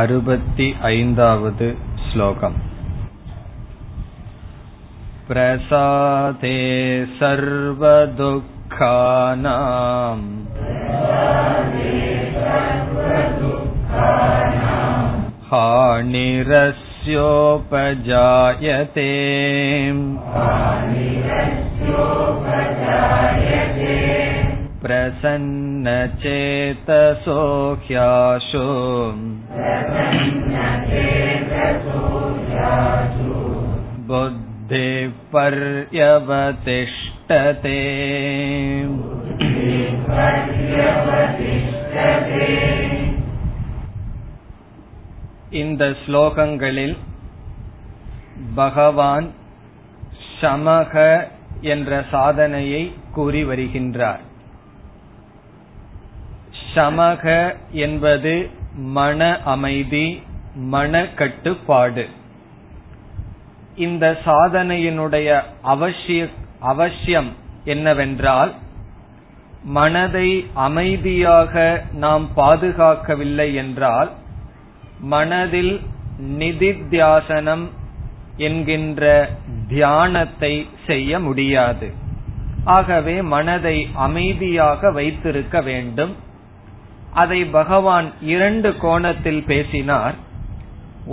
अरुपति ऐन्दावद् श्लोकम् प्रसादे सर्वदुःखानाम् हानिरस्योपजायते प्रसन्नचेतसो ह्याशु बुद्धिपर्यवतिष्ठते இந்த ஸ்லோகங்களில் பகவான் சமக என்ற சாதனையை கூறி வருகின்றார் சமக என்பது மன அமைதி மன கட்டுப்பாடு. இந்த சாதனையினுடைய அவசிய அவசியம் என்னவென்றால் மனதை அமைதியாக நாம் பாதுகாக்கவில்லை என்றால் மனதில் நிதித்தியாசனம் என்கின்ற தியானத்தை செய்ய முடியாது. ஆகவே மனதை அமைதியாக வைத்திருக்க வேண்டும். அதை பகவான் இரண்டு கோணத்தில் பேசினார்.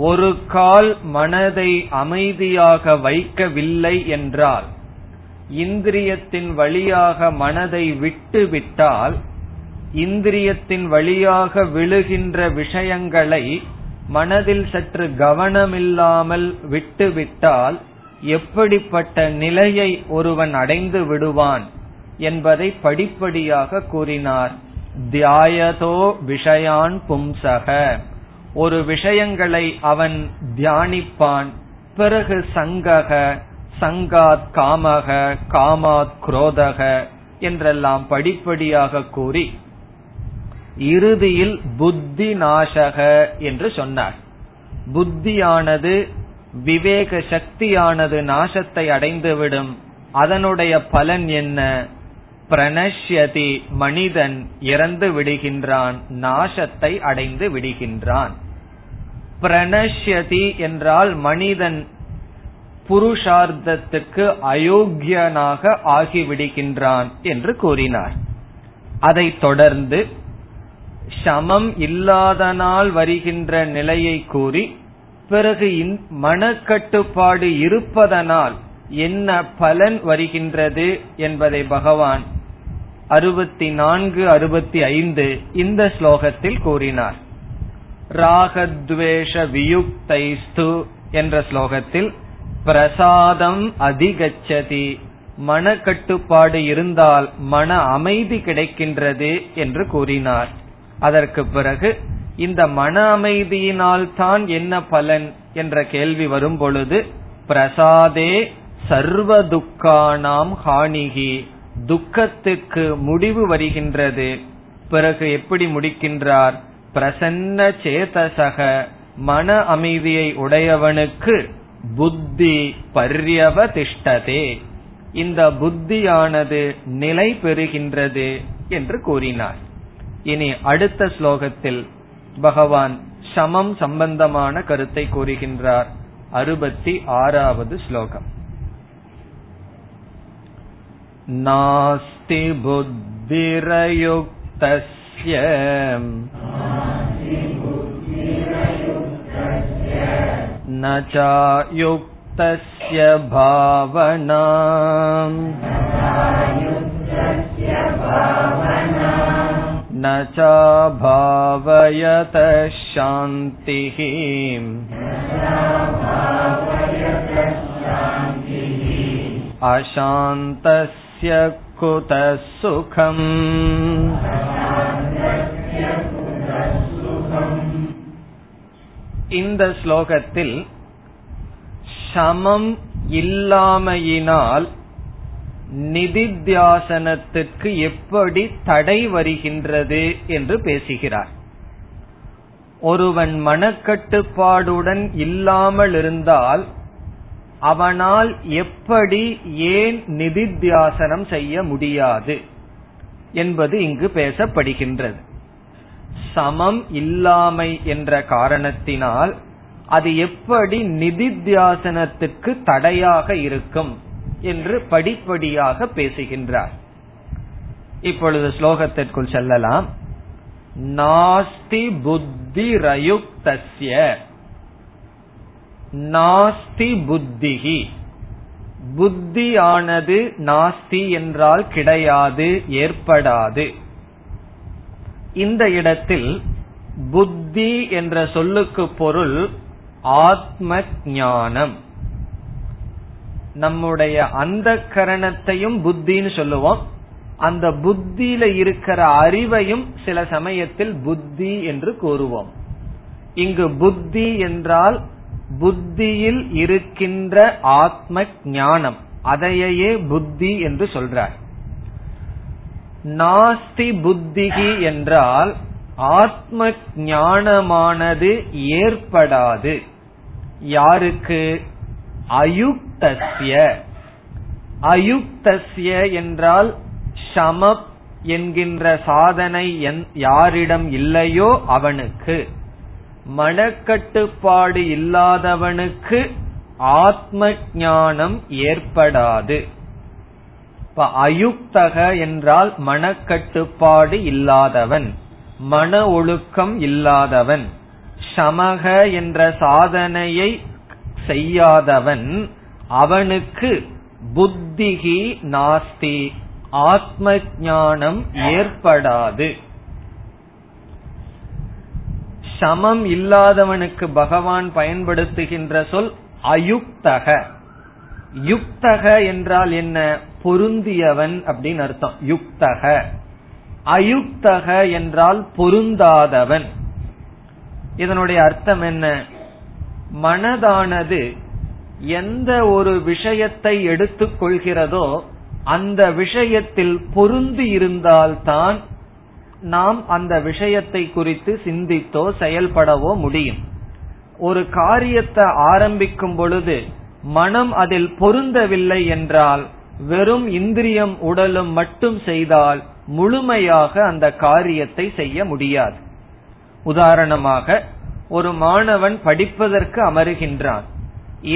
ஒரு கால் மனதை அமைதியாக வைக்கவில்லை என்றால் இந்திரியத்தின் வழியாக மனதை விட்டுவிட்டால் இந்திரியத்தின் வழியாக விழுகின்ற விஷயங்களை மனதில் சற்று கவனமில்லாமல் விட்டுவிட்டால் எப்படிப்பட்ட நிலையை ஒருவன் அடைந்து விடுவான் என்பதை படிப்படியாக கூறினார். தியாயதோ விஷயான் பும்சக. ஒரு விஷயங்களை அவன் தியானிப்பான். பிறகு சங்கக சங்காத் காமக காமாத் குரோதக என்றெல்லாம் படிப்படியாக கூறி இறுதியில் புத்தி நாசக என்று சொன்னார். புத்தியானது விவேக சக்தியானது நாசத்தை அடைந்துவிடும். அதனுடைய பலன் என்ன? பிரணஷ்யதி மனிதன் இறந்து விடுகின்றான் நாசத்தை அடைந்து விடுகின்றான். பிரணஷ்யதி என்றால் மனிதன் புருஷார்த்தத்துக்கு அயோக்கியனாக ஆகிவிடுகின்றான் என்று கூறினார். அதைத் தொடர்ந்து சமம் இல்லாதனால் வருகின்ற நிலையை கூறி பிறகு மனக்கட்டுப்பாடு இருப்பதனால் என்ன பலன் வருகின்றது என்பதை பகவான் அறுபத்தி நான்கு அறுபத்தி ஐந்து இந்த ஸ்லோகத்தில் கூறினார். ராகத்வேஷ வியுக்தைஸ்து என்ற ஸ்லோகத்தில் பிரசாதம் அதிகச்சதி மனக்கட்டுப்பாடு இருந்தால் மன அமைதி கிடைக்கின்றது என்று கூறினார். அதற்கு பிறகு இந்த மன அமைதியினால் தான் என்ன பலன் என்ற கேள்வி வரும் பொழுது பிரசாதே சர்வ துக்கானாம் ஹானிகி துக்கத்துக்கு முடிவு வருகின்றது. பிறகு எப்படி முடிக்கின்றார்? பிரசன்ன சேதசக மன அமைதியை உடையவனுக்கு புத்தி பர்யவதிஷ்டதே. இந்த புத்தியானது நிலை பெறுகின்றது என்று கூறினார். இனி அடுத்த ஸ்லோகத்தில் பகவான் சமம் சம்பந்தமான கருத்தை கூறுகின்றார். அறுபத்தி ஆறாவது ஸ்லோகம். नास्ति बुद्धिरयुक्तस्य न चायुक्तस्य भावना न चाभावयत शान्तिः अशान्तस्य कुतः सुखम् இந்த ஸ்லோகத்தில் சமம் இல்லாமையினால் நிதித்தியாசனத்திற்கு எப்படி தடை வருகின்றது என்று பேசுகிறார் ஒருவன் மனக்கட்டுப்பாடுடன் இல்லாமல் இருந்தால் அவனால் எப்படி ஏன் நிதித்தியாசனம் செய்ய முடியாது என்பது இங்கு பேசப்படுகின்றது. சமம் இல்லாமை என்ற காரணத்தினால் அது எப்படி நிதித்தியாசனத்துக்கு தடையாக இருக்கும் என்று படிப்படியாக பேசுகின்றார். இப்பொழுது ஸ்லோகத்திற்குள் செல்லலாம். நாஸ்தி புத்தி ரயுக்தஸ்ய. நாஸ்தி புத்திகி புத்தியானது நாஸ்தி என்றால் கிடையாது ஏற்படாது. இந்த இடத்தில் புத்தி என்ற சொல்லுக்கு பொருள் ஆத்ம ஞானம் நம்முடைய அந்த கரணத்தையும் புத்தின்னு சொல்லுவோம். அந்த புத்தியில இருக்கிற அறிவையும் சில சமயத்தில் புத்தி என்று கூறுவோம். இங்கு புத்தி என்றால் புத்தியில் இருக்கின்ற ஆத்ம ஞானம். அதையே புத்தி என்று சொல்றார். நாஸ்தி புத்திகி என்றால் ஆத்ம ஞானமானது ஏற்படாது. யாருக்கு? அயுக்தஸ்ய. அயுக்தஸ்ய என்றால் சமப் என்கின்ற சாதனை யாரிடம் இல்லையோ அவனுக்கு. மனக்கட்டுப்பாடு இல்லாதவனுக்கு ஆத்ம ஞானம் ஏற்படாது. இப்ப அயுக்தக என்றால் மனக்கட்டுப்பாடு இல்லாதவன் மன ஒழுக்கம் இல்லாதவன் சமக என்ற சாதனையை செய்யாதவன் அவனுக்கு புத்திகி நாஸ்தி ஆத்ம ஞானம் ஏற்படாது. சமம் இல்லாதவனுக்கு பகவான் பயன்படுத்துகின்ற சொல் அயுக்தக. யுக்தக என்றால் என்ன? பொருந்தியவன் அப்படின்னு அர்த்தம். யுக்தக. அயுக்தக என்றால் பொருந்தாதவன். இதனுடைய அர்த்தம் என்ன? மனதானது எந்த ஒரு விஷயத்தை எடுத்துக்கொள்கிறதோ அந்த விஷயத்தில் பொருந்தி இருந்தால்தான் நாம் அந்த விஷயத்தை குறித்து சிந்தித்தோ செயல்படவோ முடியும். ஒரு காரியத்தை ஆரம்பிக்கும் பொழுது மனம் அதில் பொருந்தவில்லை என்றால் வெறும் இந்திரியம் உடலும் மட்டும் செய்தால் முழுமையாக அந்த காரியத்தை செய்ய முடியாது. உதாரணமாக ஒரு மாணவன் படிப்பதற்கு அமருகின்றான்.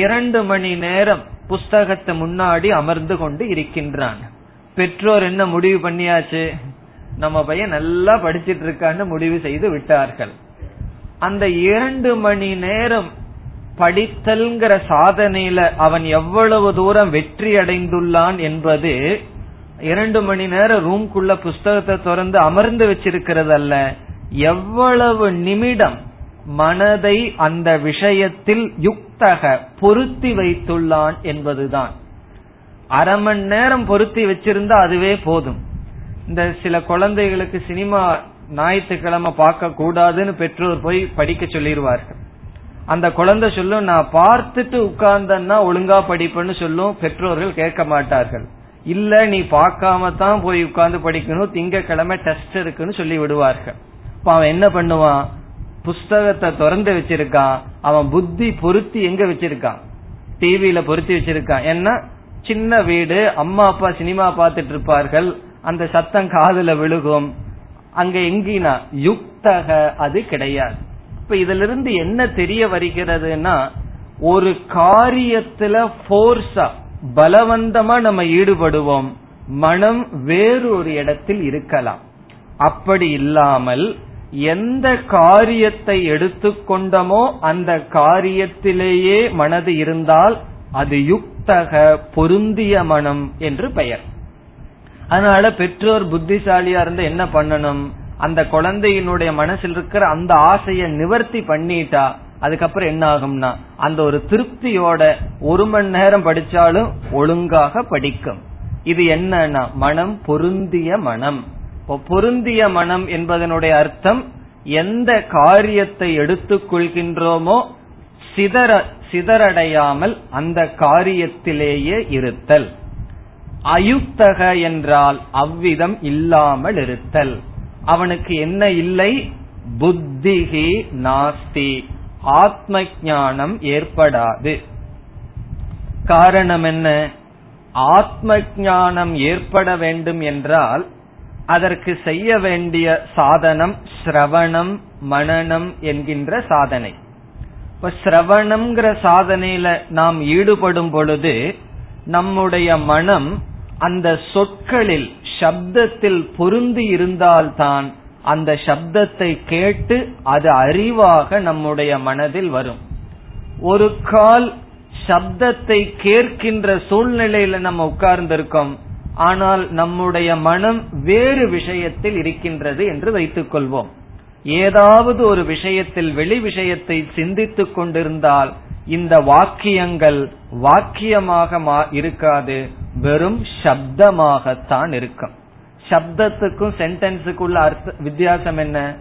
இரண்டு மணி நேரம் புஸ்தகத்தை முன்னாடி அமர்ந்து கொண்டு இருக்கின்றான். பெற்றோர் என்ன முடிவு பண்ணியாச்சு? நம்ம பையன் நல்லா படிச்சிட்டு இருக்கான்னு முடிவு செய்து விட்டார்கள். அந்த இரண்டு மணி நேரம் படித்தல்ங்கிற சாதனையில அவன் எவ்வளவு தூரம் வெற்றி அடைந்துள்ளான் என்பது இரண்டு மணி நேரம் ரூம்குள்ள புஸ்தகத்தை திறந்து அமர்ந்து வச்சிருக்கிறது அல்ல எவ்வளவு நிமிடம் மனதை அந்த விஷயத்தில் யுக்தக பொருத்தி வைத்துள்ளான் என்பதுதான். அரை மணி நேரம் பொருத்தி வச்சிருந்தா அதுவே போதும். இந்த சில குழந்தைகளுக்கு சினிமா ஞாயிற்றுக்கிழமை பார்க்க கூடாதுன்னு பெற்றோர் போய் படிக்க சொல்லிடுவார்கள் அந்த குழந்தை சொல்லும் நான் பார்த்துட்டு உட்கார்ந்தன்னா ஒழுங்கா படிப்பேன்னு சொல்லும் பெற்றோர்கள் கேட்க மாட்டார்கள். இல்ல நீ பார்க்காம தான் போய் உட்கார்ந்து படிக்கணும் திங்கக்கிழமை டெஸ்ட் இருக்குன்னு சொல்லி விடுவார்கள். இப்ப அவன் என்ன பண்ணுவான்? புஸ்தகத்தை திறந்து வச்சிருக்கான். அவன் புத்தி பொருத்தி எங்க வச்சிருக்கான்? டிவியில பொருத்தி வச்சிருக்கான். ஏன்னா சின்ன வீடு அம்மா அப்பா சினிமா பார்த்துட்டு இருப்பார்கள். அந்த சத்தம் காதுல விழுகும். அங்க எங்கினா யுக்தக அது கிடையாது. இப்ப இதுல இருந்து என்ன தெரிய வருகிறதுனா ஒரு காரியத்துல போர்ஸா பலவந்தமா நம்ம ஈடுபடுவோம். மனம் வேறொரு இடத்தில் இருக்கலாம். அப்படி இல்லாமல் எந்த காரியத்தை எடுத்துக்கொண்டமோ அந்த காரியத்திலேயே மனது இருந்தால் அது யுக்தக பொருந்திய மனம் என்று பெயர். அதனால பெற்றோர் புத்திசாலியா இருந்து என்ன பண்ணணும்? அந்த குழந்தையினுடைய மனசில் இருக்கிற அந்த ஆசையை நிவர்த்தி பண்ணிட்டா அதுக்கப்புறம் என்ன ஆகும்னா அந்த ஒரு திருப்தியோட ஒரு மணி நேரம் படிச்சாலும் ஒழுங்காக படிக்கும். இது என்னன்னா மனம் பொருந்திய மனம். பொருந்திய மனம் என்பதனுடைய அர்த்தம் எந்த காரியத்தை எடுத்துக்கொள்கின்றோமோ சிதற சிதறடையாமல் அந்த காரியத்திலேயே இருத்தல். அயுக்தக என்றால் அவ்விதம் இல்லாமல் இருத்தல் அவனுக்கு என்ன இல்லை? புத்திகி நாஸ்தி. ஆத்ம ஞானம் ஏற்படாது. காரணம் என்ன? ஆத்ம ஞானம் ஏற்பட வேண்டும் என்றால் அதற்கு செய்ய வேண்டிய சாதனம் சிரவணம் மனநம் என்கின்ற சாதனை. இப்ப சிரவணம்ங்கிற சாதனையில நாம் ஈடுபடும் பொழுது நம்முடைய மனம் அந்த சொற்களில் சப்தத்தில் பொருந்தி இருந்தால்தான் அந்த சப்தத்தை கேட்டு அது அறிவாக நம்முடைய மனதில் வரும். ஒரு கால் சப்தத்தை கேட்கின்ற சூழ்நிலையில நம்ம உட்கார்ந்திருக்கோம். ஆனால் நம்முடைய மனம் வேறு விஷயத்தில் இருக்கின்றது என்று வைத்துக் கொள்வோம் ஏதாவது ஒரு விஷயத்தில் வெளி விஷயத்தை சிந்தித்துக் கொண்டிருந்தால் இந்த வாக்கியங்கள் வாக்கியமாக இருக்காது வெறும் சப்தமாகத்தான் இருக்கும். சப்தத்துக்கும் சென்டென்ஸுக்குள்ள அர்த்த வித்தியாசம் என்ன?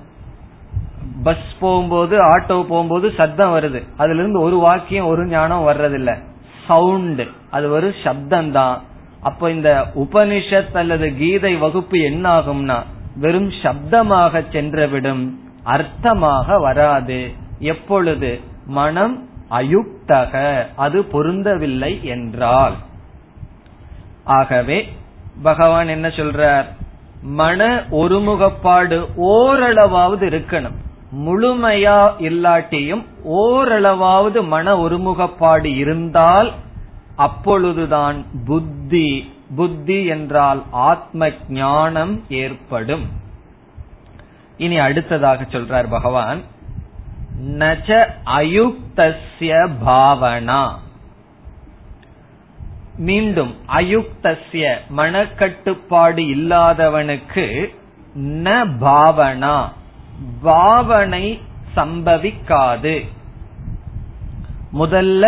பஸ் போகும்போது ஆட்டோ போகும்போது சத்தம் வருது. அதுல இருந்து ஒரு வாக்கியம் ஒரு ஞானம் வர்றதில்ல. சவுண்ட் அது ஒரு சப்தம்தான். அப்ப இந்த உபனிஷத் அல்லது கீதை வகுப்பு என்ன ஆகும்னா வெறும் சப்தமாக சென்றுவிடும் அர்த்தமாக வராது. எப்பொழுது? மனம் அயுக்தக அது பொருந்தவில்லை என்றால். ஆகவே பகவான் என்ன சொல்றார்? மன ஒருமுகப்பாடு ஓரளவாவது இருக்கணும். முழுமையா இல்லாட்டியும் ஓரளவாவது மன ஒருமுகப்பாடு இருந்தால் அப்பொழுதுதான் புத்தி புத்தி என்றால் ஆத்ம ஞானம் ஏற்படும். இனி அடுத்ததாக சொல்றார் பகவான். நச்ச அயுக்தஸ்ய பாவனா மீண்டும் அயுக்தஸ்ய மனக்கட்டுப்பாடு இல்லாதவனுக்கு ந பாவனா பாவனை சம்பவிக்காது முதல்ல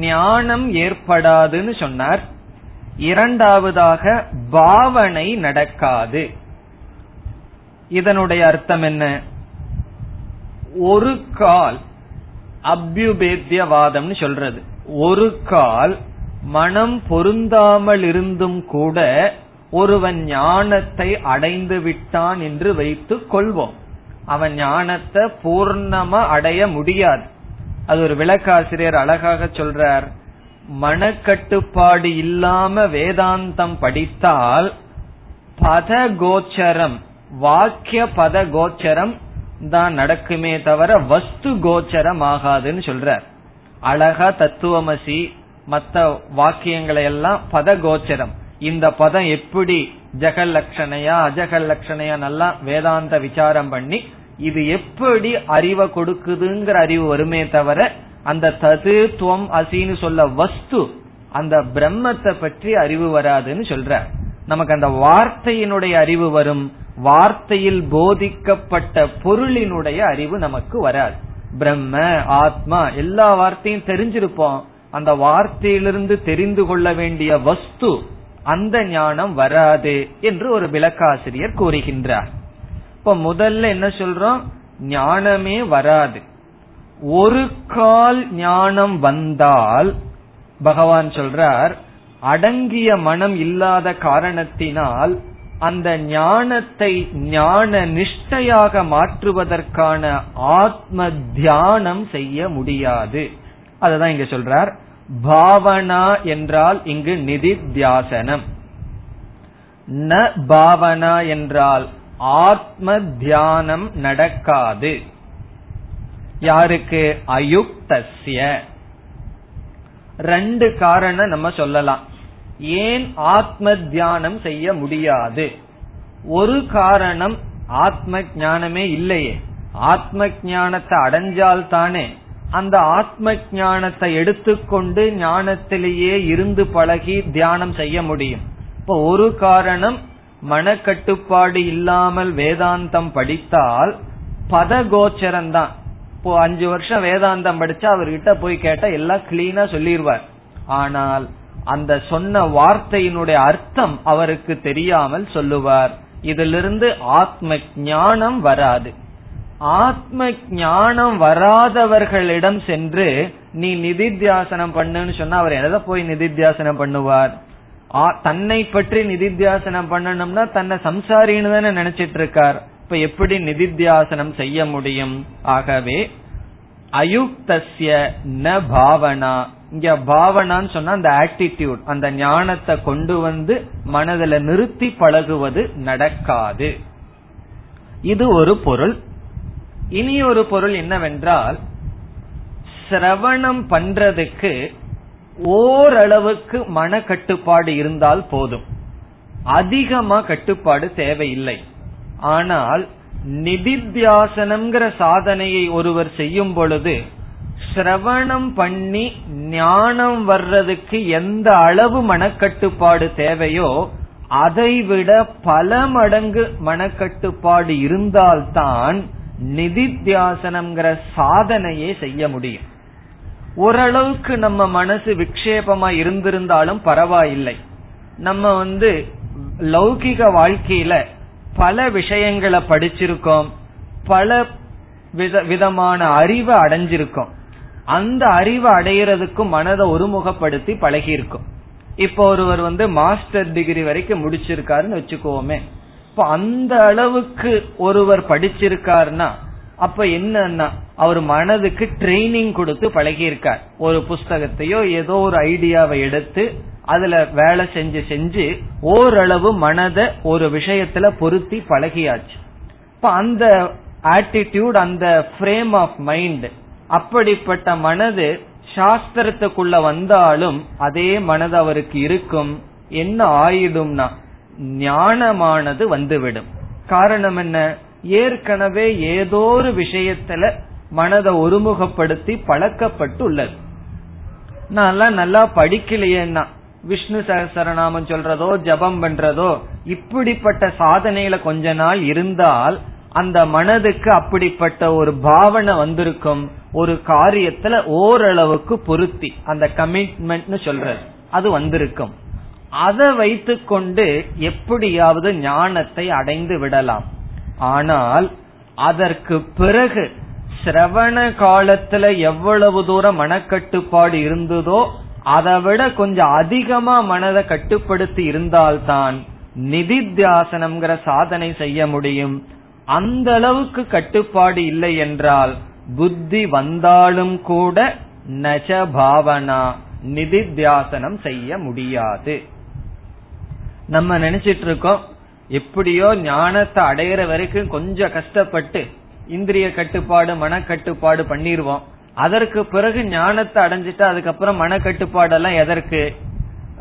ஞானம் ஏற்படாதுன்னு சொன்னார் இரண்டாவதாக பாவனை நடக்காது இதனுடைய அர்த்தம் என்ன ஒரு கால் அபியுபேத்தியவாதம்னு சொல்றது. ஒரு கால் மனம் பொருந்தாமல் இருந்தும் கூட ஒருவன் ஞானத்தை அடைந்து விட்டான் என்று வைத்துக் கொள்வோம். அவன் ஞானத்தை பூர்ணமா அடைய முடியாது. அது ஒரு விளக்காசிரியர் அழகாக சொல்றார். மனக்கட்டுப்பாடு இல்லாம வேதாந்தம் படித்தால் பத கோச்சரம் வாக்கிய பத கோச்சரம் தான் நடக்குமே தவிர வஸ்து கோச்சரம் ஆகாதுன்னு சொல்றார். அழகா தத்துவமசி மத்த வாக்கியங்களை எல்லாம் பத கோச்சரம். இந்த பதம் எப்படி ஜெகல் லட்சணையா அஜகல் லட்சணையா நல்லா வேதாந்த விசாரம் பண்ணி இது எப்படி அறிவை கொடுக்குதுங்கிற அறிவு வருமே தவிர அந்த தது துவம் அசின்னு சொல்ல வஸ்து அந்த பிரம்மத்தை பற்றி அறிவு வராதுன்னு சொல்ற நமக்கு அந்த வார்த்தையினுடைய அறிவு வரும். வார்த்தையில் போதிக்கப்பட்ட பொருளினுடைய அறிவு நமக்கு வராது. பிரம்ம ஆத்மா எல்லா வார்த்தையும் தெரிஞ்சிருப்போம். அந்த வார்த்தையிலிருந்து தெரிந்து கொள்ள வேண்டிய வஸ்து அந்த ஞானம் வராது என்று ஒரு விளக்காசிரியர் கூறுகின்றார். இப்ப முதல்ல என்ன சொல்றோம்? ஞானமே வராது. ஒரு கால் ஞானம் வந்தால் பகவான் சொல்றார் அடங்கிய மனம் இல்லாத காரணத்தினால் அந்த ஞானத்தை ஞான நிஷ்டையாக மாற்றுவதற்கான ஆத்ம தியானம் செய்ய முடியாது. அதுதான் இங்க சொல்றார். பாவனா என்றால் இங்கு நிதித்தியாசனம். ந பாவனா என்றால் ஆத்ம தியானம் நடக்காது. யாருக்கு? அயுக்தஸ்ய. ரெண்டு காரணம் நம்ம சொல்லலாம். ஏன் ஆத்ம தியானம் செய்ய முடியாது? ஒரு காரணம் ஆத்ம ஞானமே இல்லையே. ஆத்ம ஞானத்தை அடைஞ்சால்தானே அந்த ஆத்ம ஞானத்தை எடுத்துக்கொண்டு ஞானத்திலேயே இருந்து பழகி தியானம் செய்ய முடியும். இப்போ ஒரு காரணம் மனக்கட்டுப்பாடு இல்லாமல் வேதாந்தம் படித்தால் பதகோச்சரம் தான் இப்போ அஞ்சு வருஷம் வேதாந்தம் படிச்சா அவர்கிட்ட போய் கேட்டா எல்லாம் கிளீனா சொல்லிடுவார் ஆனால் அந்த சொன்ன வார்த்தையினுடைய அர்த்தம் அவருக்கு தெரியாமல் சொல்லுவார். இதிலிருந்து ஆத்ம ஞானம் வராது. ஆத்ம ஞானம் வராதவர்களிடம் சென்று நீ நிதித்தியாசனம் பண்ணுன்னு சொன்னா அவர் எதை போய் நிதித்தியாசனம் பண்ணுவார்? தன்னை பற்றி நிதித்தியாசனம் பண்ணணும்னா தன்னை சம்சாரின்னு தானே நினைச்சிட்டு இருக்கார் இப்ப எப்படி நிதித்தியாசனம் செய்ய முடியும்? ஆகவே அயுக்தஸ்ய ந பாவனா. இங்க பாவனான்னு சொன்னா அந்த ஆட்டிடியூட் அந்த ஞானத்தை கொண்டு வந்து மனதில் நிறுத்தி பழகுவது நடக்காது. இது ஒரு பொருள். இனி ஒரு பொருள் என்னவென்றால் சிரவணம் பண்றதுக்கு ஓரளவுக்கு மன கட்டுப்பாடு இருந்தால் போதும். அதிகமா கட்டுப்பாடு தேவையில்லை. ஆனால் நிதித்தியாசனம்ங்கிற சாதனையை ஒருவர் செய்யும் பொழுது சிரவணம் பண்ணி ஞானம் வர்றதுக்கு எந்த அளவு மனக்கட்டுப்பாடு தேவையோ அதைவிட பல மடங்கு மனக்கட்டுப்பாடு இருந்தால்தான் நிதித்தியாசனம்ங்கிற சாதனையே செய்ய முடியும். ஓரளவுக்கு நம்ம மனசு விக்ஷேபமா இருந்திருந்தாலும் பரவாயில்லை. நம்ம வந்து லௌகிக வாழ்க்கையில பல விஷயங்களை படிச்சிருக்கோம். பல விதமான அறிவை அடைஞ்சிருக்கோம். அந்த அறிவை அடையிறதுக்கும் மனதை ஒருமுகப்படுத்தி பழகியிருக்கும். இப்போ ஒருவர் வந்து மாஸ்டர் டிகிரி வரைக்கும் முடிச்சிருக்காருன்னு வச்சுக்கோமே. இப்ப அந்த அளவுக்கு ஒருவர் படிச்சிருக்காருன்னா அப்ப என்னன்னா அவர் மனதுக்கு ட்ரைனிங் கொடுத்து பழகியிருக்கார். ஒரு புஸ்தகத்தையோ ஏதோ ஒரு ஐடியாவை எடுத்து அதுல வேலை செஞ்சு செஞ்சு ஓரளவு மனதை ஒரு விஷயத்துல பொருத்தி பழகியாச்சு. இப்ப அந்த ஆட்டிடியூட் அந்த ஃப்ரேம் ஆஃப் மைண்ட் அப்படிப்பட்ட மனது சாஸ்திரத்துக்குள்ள வந்தாலும் அதே மனது அவருக்கு இருக்கும். என்ன ஆயிடும்னா ஞானமானது வந்துவிடும். காரணம் என்ன? ஏற்கனவே ஏதோ ஒரு விஷயத்துல மனதை ஒருமுகப்படுத்தி பழக்கப்பட்டுள்ளது. நான் நல்லா படிக்கலையேன்னா விஷ்ணு சகசரநாமம் சொல்றதோ ஜபம் பண்றதோ இப்படிப்பட்ட சாதனையில கொஞ்ச நாள் இருந்தால் அந்த மனதுக்கு அப்படிப்பட்ட ஒரு பாவனை வந்திருக்கும். ஒரு காரியத்துல ஓரளவுக்கு பொருத்தி அந்த கமிட்மெண்ட்னு சொல்றது அது வந்திருக்கும். அதை வைத்துக்கொண்டு எப்படியாவது ஞானத்தை அடைந்து விடலாம். ஆனால் அதற்கு பிறகு சிரவண காலத்துல எவ்வளவு தூரம் மனக்கட்டுப்பாடு இருந்ததோ அதை விட கொஞ்சம் அதிகமா மனதை கட்டுப்படுத்தி இருந்தால்தான் நிதித்தியாசனம்ங்கிற சாதனை செய்ய முடியும். அந்த அளவுக்கு கட்டுப்பாடு இல்லை என்றால் புத்தி வந்தாலும் கூட நஜ பாவனா நிதித்தியாசனம் செய்ய முடியாது. நம்ம நினைச்சிட்டு இருக்கோம் எப்படியோ ஞானத்தை அடையிற வரைக்கும் கொஞ்சம் கஷ்டப்பட்டு இந்திரிய கட்டுப்பாடு மனக்கட்டுப்பாடு பண்ணிருவோம். அதற்கு பிறகு ஞானத்தை அடைஞ்சிட்டு அதுக்கப்புறம் மனக்கட்டுப்பாடெல்லாம் எதற்கு?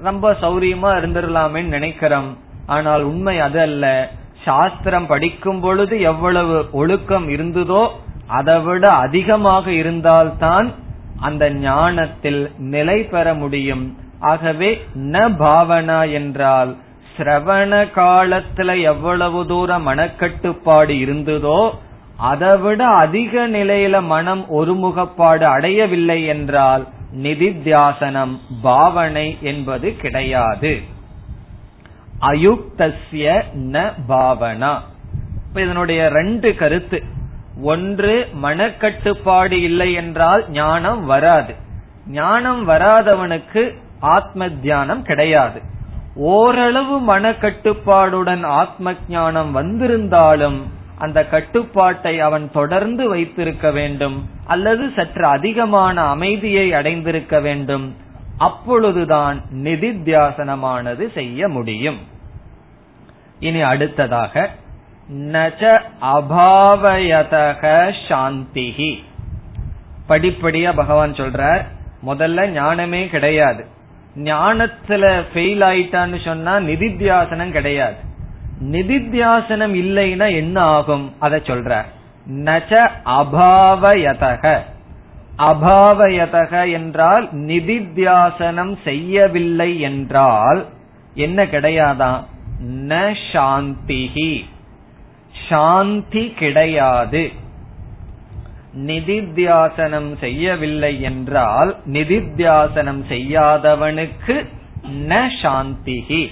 ரொம்ப சௌரியமா இருந்துடலாமேன்னு நினைக்கிறோம். ஆனால் உண்மை அது அல்ல. சாஸ்திரம் படிக்கும் பொழுது எவ்வளவு ஒழுக்கம் இருந்ததோ அதை விட அதிகமாக இருந்தால்தான் அந்த ஞானத்தில் நிலை பெற முடியும். ஆகவே ந பாவனா என்றால் சிரவண காலத்துல எவ்வளவு தூரம் மனக்கட்டுப்பாடு இருந்ததோ அதைவிட அதிக நிலையில மனம் ஒருமுகப்பாடு அடையவில்லை என்றால் நிதித்தியாசனம் பாவனை என்பது கிடையாது. அயுக்தஸ்ய ந பாவனா. இப்ப இதனுடைய ரெண்டு கருத்து. ஒன்று மனக்கட்டுப்பாடு இல்லை என்றால் ஞானம் வராது. ஞானம் வராதவனுக்கு ஆத்ம தியானம் கிடையாது. ஓரளவு மனக்கட்டுப்பாடுடன் ஆத்ம ஞானம் வந்திருந்தாலும் அந்த கட்டுப்பாட்டை அவன் தொடர்ந்து வைத்திருக்க வேண்டும். அல்லது சற்று அதிகமான அமைதியை அடைந்திருக்க வேண்டும். அப்பொழுதுதான் நிதித்தியாசனமானது செய்ய முடியும். இனி அடுத்ததாக நச்ச அபாவயதக சாந்திகி படிப்படியா பகவான் சொல்றார் முதல்ல ஞானமே கிடையாது. ஞானத்துல ஃபெயில் ஆயிட்டான்னு சொன்னா நிதித்தியாசனம் கிடையாது. நிதித்தியாசனம் இல்லைன்னா என்ன ஆகும்? அத சொல்ற நச்ச அபாவயதக. அபாவயதக என்றால் நிதித்தியாசனம் செய்யவில்லை என்றால் என்ன கிடையாதான் ந சாந்திகி சாந்தி கிடையாது. நிதித்தியாசனம் செய்யவில்லை என்றால் நிதித்தியாசனம் செய்யாதவனுக்கு ந சாந்திகி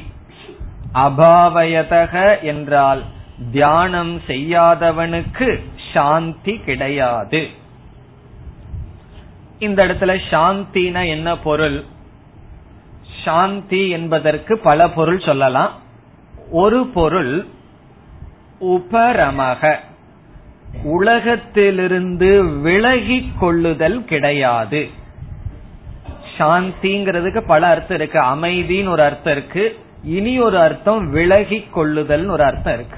அபாவயதக என்றால் தியானம் செய்யாதவனுக்கு சாந்தி கிடையாது. இந்த இடத்துல சாந்தினா என்ன பொருள்? சாந்தி என்பதற்கு பல பொருள் சொல்லலாம். ஒரு பொருள் உபரமக. உலகத்திலிருந்து விலகி கொள்ளுதல் கிடையாது. சாந்திங்கிறதுக்கு பல அர்த்தம் இருக்கு. அமைதின்னு ஒரு அர்த்தம் இருக்கு. இனி ஒரு அர்த்தம் விலகி கொள்ளுதல் ஒரு அர்த்தம் இருக்கு.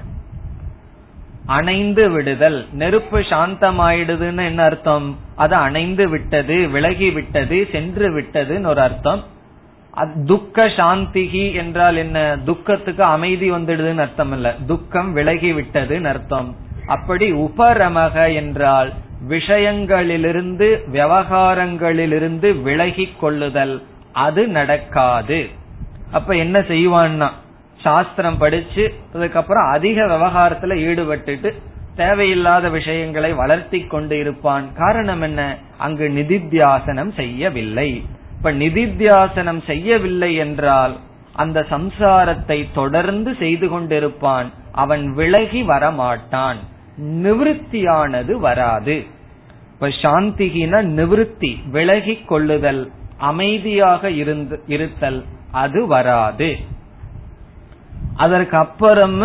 அணைந்து விடுதல். நெருப்பு சாந்தமாயிடுதுன்னு என்ன அர்த்தம்? அது அணைந்து விட்டது விலகி விட்டது சென்று விட்டதுன்னு ஒரு அர்த்தம். துக்க சாந்திகி என்றால் என்ன? துக்கத்துக்கு அமைதி வந்துடுதுன்னு அர்த்தம் இல்ல. துக்கம் விலகி விட்டதுன்னு அர்த்தம். அப்படி உபரமக என்றால் விஷயங்களிலிருந்து விவகாரங்களிலிருந்து விலகி கொள்ளுதல். அது நடக்காது. அப்ப என்ன செய்வான்னா சாஸ்திரம் படிச்சு அதுக்கப்புறம் அதிக விவகாரத்துல ஈடுபட்டுட்டு தேவையில்லாத விஷயங்களை வளர்த்தி கொண்டு இருப்பான். காரணம் என்ன? அங்கு நிதித்தியாசனம் செய்யவில்லை. இப்ப நிதித்தியாசனம் செய்யவில்லை என்றால் அந்த சம்சாரத்தை தொடர்ந்து செய்து கொண்டிருப்பான். அவன் விலகி வரமாட்டான். நிவிருத்தியானது வராது. இப்ப சாந்திகின நிவிருத்தி விலகி கொள்ளுதல் அமைதியாக இருந்து இருத்தல் அது வராது. அதற்கு அப்புறம்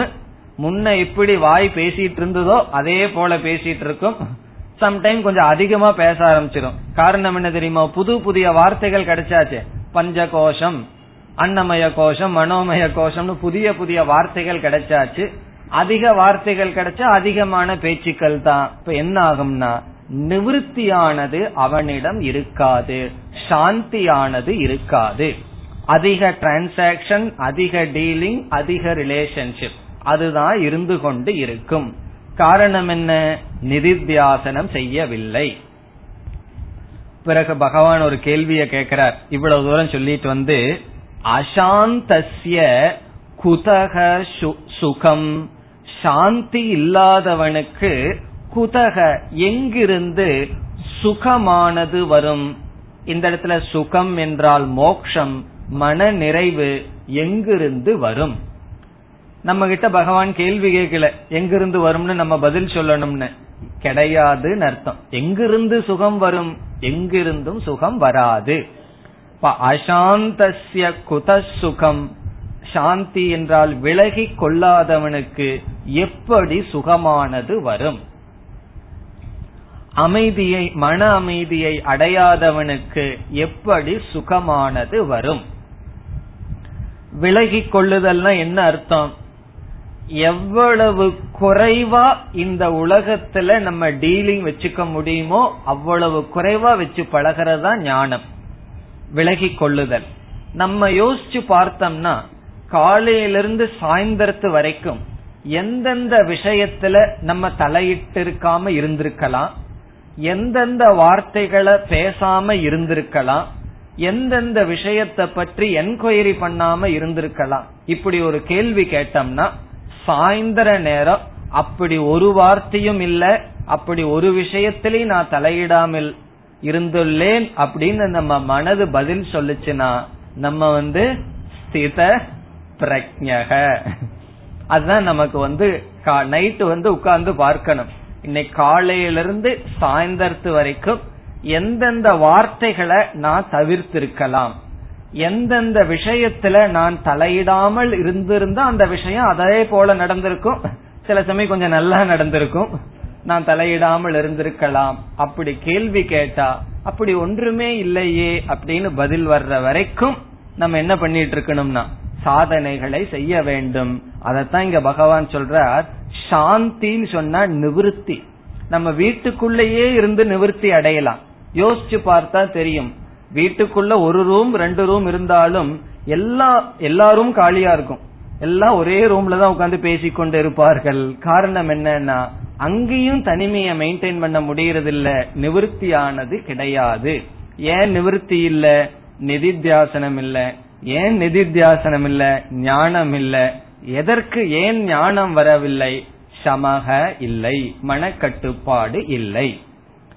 முன்ன எப்படி வாய் பேசிட்டு இருந்ததோ அதே போல பேசிட்டு இருக்கும். சம்டைம் கொஞ்சம் அதிகமா பேச ஆரம்பிச்சிடும் காரணம் என்ன தெரியுமா? புது புதிய வார்த்தைகள் கிடைச்சாச்சு. பஞ்ச கோஷம் அன்னமய கோஷம் மனோமய கோஷம்னு புதிய புதிய வார்த்தைகள் கிடைச்சாச்சு. அதிக வார்த்தைகள் கிடைச்சா அதிகமான பேச்சுக்கள் தான். இப்ப என்ன ஆகும்னா நிவிருத்தியானது அவனிடம் இருக்காது. சாந்தியானது இருக்காது. அதிக டிரான்சாக்சன் அதிக டீலிங் அதிக ரிலேஷன்ஷிப் அதுதான் இருந்து கொண்டு இருக்கும். காரணம் என்ன நிதித்தியாசனம் செய்யவில்லை. பிறகு பகவான் ஒரு கேள்வியை கேட்கிறார். இவ்வளவு தூரம் சொல்லிட்டு வந்து அசாந்தசிய குதக சுகம். சாந்தி இல்லாதவனுக்கு குதக எங்கிருந்து சுகமானது வரும்? இந்த இடத்துல சுகம் என்றால் மோக்ஷம் மன நிறைவு எங்கிருந்து வரும்? நம்ம கிட்ட பகவான் கேள்வி கேட்கல. எங்கிருந்து வரும்னு நம்ம பதில் சொல்லணும்னு. கிடையாதுன்னு அர்த்தம். எங்கிருந்து சுகம் வரும்? எங்கிருந்தும் சுகம் வராது. அசாந்தசிய குத சுகம் சாந்தி என்றால் விலகி கொள்ளாதவனுக்கு எப்படி சுகமானது வரும்? அமைதியை மன அமைதியை அடையாதவனுக்கு எப்படி சுகமானது வரும்? விலகி கொள்ளுதல்னா என்ன அர்த்தம்? எவ்வளவு குறைவா இந்த உலகத்துல நம்ம டீலிங் வச்சுக்க முடியுமோ அவ்வளவு குறைவா வச்சு பழகிறதா ஞானம். விலகி கொள்ளுதல். நம்ம யோசிச்சு பார்த்தோம்னா காலையிலிருந்து சாயந்தரத்து வரைக்கும் எந்தெந்த விஷயத்துல நம்ம தலையிட்டு இருக்காம இருந்திருக்கலாம் எந்தெந்த வார்த்தைகளை பேசாம இருந்திருக்கலாம் எந்தெந்த விஷயத்தை பற்றி என்கொயரி பண்ணாம இருந்திருக்கலாம். இப்படி ஒரு கேள்வி கேட்டோம்னா சாயந்தர நேரம் அப்படி ஒரு வார்த்தையும் இல்ல அப்படி ஒரு விஷயத்திலையும் நான் தலையிடாமல் இருந்துள்ளேன் அப்படின்னு நம்ம மனது பதில் சொல்லுச்சுன்னா நம்ம வந்து ஸ்தித பிரஜக அதுதான் நமக்கு வந்து நைட்டு வந்து உட்கார்ந்து பார்க்கணும். இன்னைக்கு காலையிலிருந்து சாயந்தரத்து வரைக்கும் எந்தெந்த வார்த்தைகளை நான் தவிர்த்திருக்கலாம். எந்தெந்த விஷயத்துல நான் தலையிடாமல் இருந்திருந்தா அந்த விஷயம் அதே போல நடந்திருக்கும். சில சமயம் கொஞ்சம் நல்லா நடந்திருக்கும். நான் தலையிடாமல் இருந்திருக்கலாம். அப்படி கேள்வி கேட்டா அப்படி ஒன்றுமே இல்லையே அப்படின்னு பதில் வர்ற வரைக்கும் நம்ம என்ன பண்ணிட்டு இருக்கணும்னா சாதனைகளை செய்ய வேண்டும். அதத்தான் இங்க பகவான் சொல்றார். சாந்தின்னு சொன்னா நிவிருத்தி. நம்ம வீட்டுக்குள்ளேயே இருந்து நிவிருத்தி அடையலாம். யோசிச்சு பார்த்தா தெரியும். வீட்டுக்குள்ள ஒரு ரூம் ரெண்டு ரூம் இருந்தாலும் எல்லா எல்லாரும் காலியா இருக்கும். எல்லாம் ஒரே ரூம்ல தான் உட்காந்து பேசிக்கொண்டு இருப்பார்கள். காரணம் என்னன்னா அங்கேயும் தனிமையை மெயின்டைன் பண்ண முடியறதில்ல. நிவர்த்தியானது நிவிருத்தியானது கிடையாது. ஏன் நிவிருத்தி இல்ல? நிதித்தியாசனம் இல்ல. ஏன் நிதித்தியாசனம் இல்ல? ஞானம் இல்ல. எதற்கு ஏன் ஞானம் வரவில்லை? சமக இல்லை. மனக்கட்டுப்பாடு இல்லை.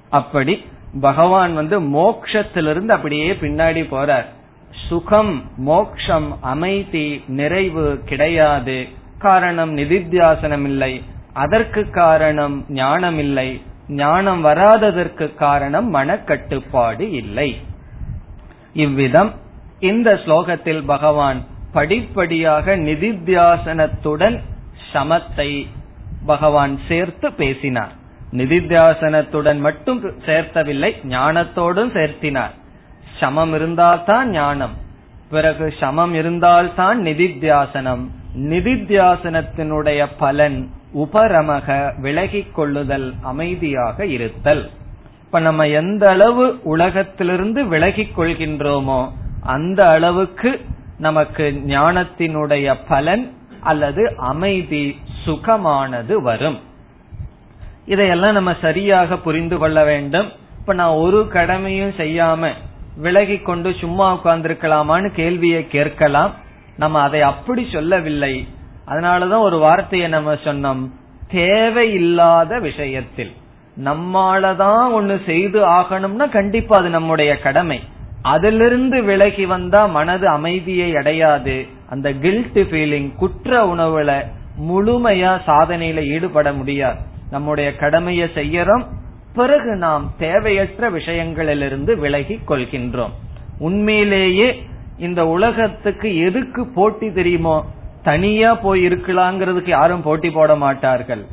அப்படி பகவான் வந்து மோக்ஷத்திலிருந்து அப்படியே பின்னாடி போறார். சுகம் மோக்ஷம் அமைதி நிறைவு கிடையாது. காரணம் நிதித்தியாசனம் இல்லை அதற்கு காரணம் ஞானம் இல்லை ஞானம் வராததற்கு காரணம் மனக்கட்டுப்பாடு இல்லை. இவ்விதம் இந்த ஸ்லோகத்தில் பகவான் படிப்படியாக நிதித்தியாசனத்துடன் சமத்தை பகவான் சேர்த்து பேசினார். நிதித்தியாசனத்துடன் மட்டும் சேர்த்தவில்லை ஞானத்தோடும் சேர்த்தினார். சமம் இருந்தால்தான் ஞானம். பிறகு சமம் இருந்தால்தான் நிதித்தியாசனம். நிதித்தியாசனத்தினுடைய பலன் உபரமக விலகிக் கொள்ளுதல் அமைதியாக இருத்தல். இப்ப நம்ம எந்த அளவு உலகத்திலிருந்து விலகிக் கொள்கின்றோமோ அந்த அளவுக்கு நமக்கு ஞானத்தினுடைய பலன் அல்லது அமைதி சுகமானது வரும். இதையெல்லாம் நம்ம சரியாக புரிந்து கொள்ள வேண்டும். இப்ப நான் ஒரு கடமையும் செய்யாம விலகி கொண்டு சும்மா உட்கார்ந்திருக்கலாமான்னு கேள்வியை கேட்கலாம். நம்ம அதை அப்படி சொல்லவில்லை. அதனாலதான் ஒரு வார்த்தையை நம்ம சொன்னோம். தேவையில்லாத விஷயத்தில். நம்மாலதான் ஒண்ணு செய்து ஆகணும்னா கண்டிப்பா அது நம்முடைய கடமை. அதிலிருந்து விலகி வந்தா மனது அமைதியை அடையாது. அந்த கில்ட் ஃபீலிங் குற்ற உணவுல முழுமையா சாதனையில ஈடுபட முடியாது. நம்முடைய கடமையை செய்யறோம். பிறகு நாம் தேவையற்ற விஷயங்களிலிருந்து விலகி கொள்கின்றோம். உண்மையிலேயே இந்த உலகத்துக்கு எதுக்கு போட்டி தெரியுமோ தனியா போய் இருக்கலாங்கிறதுக்கு யாரும் போட்டி போட மாட்டார்கள்.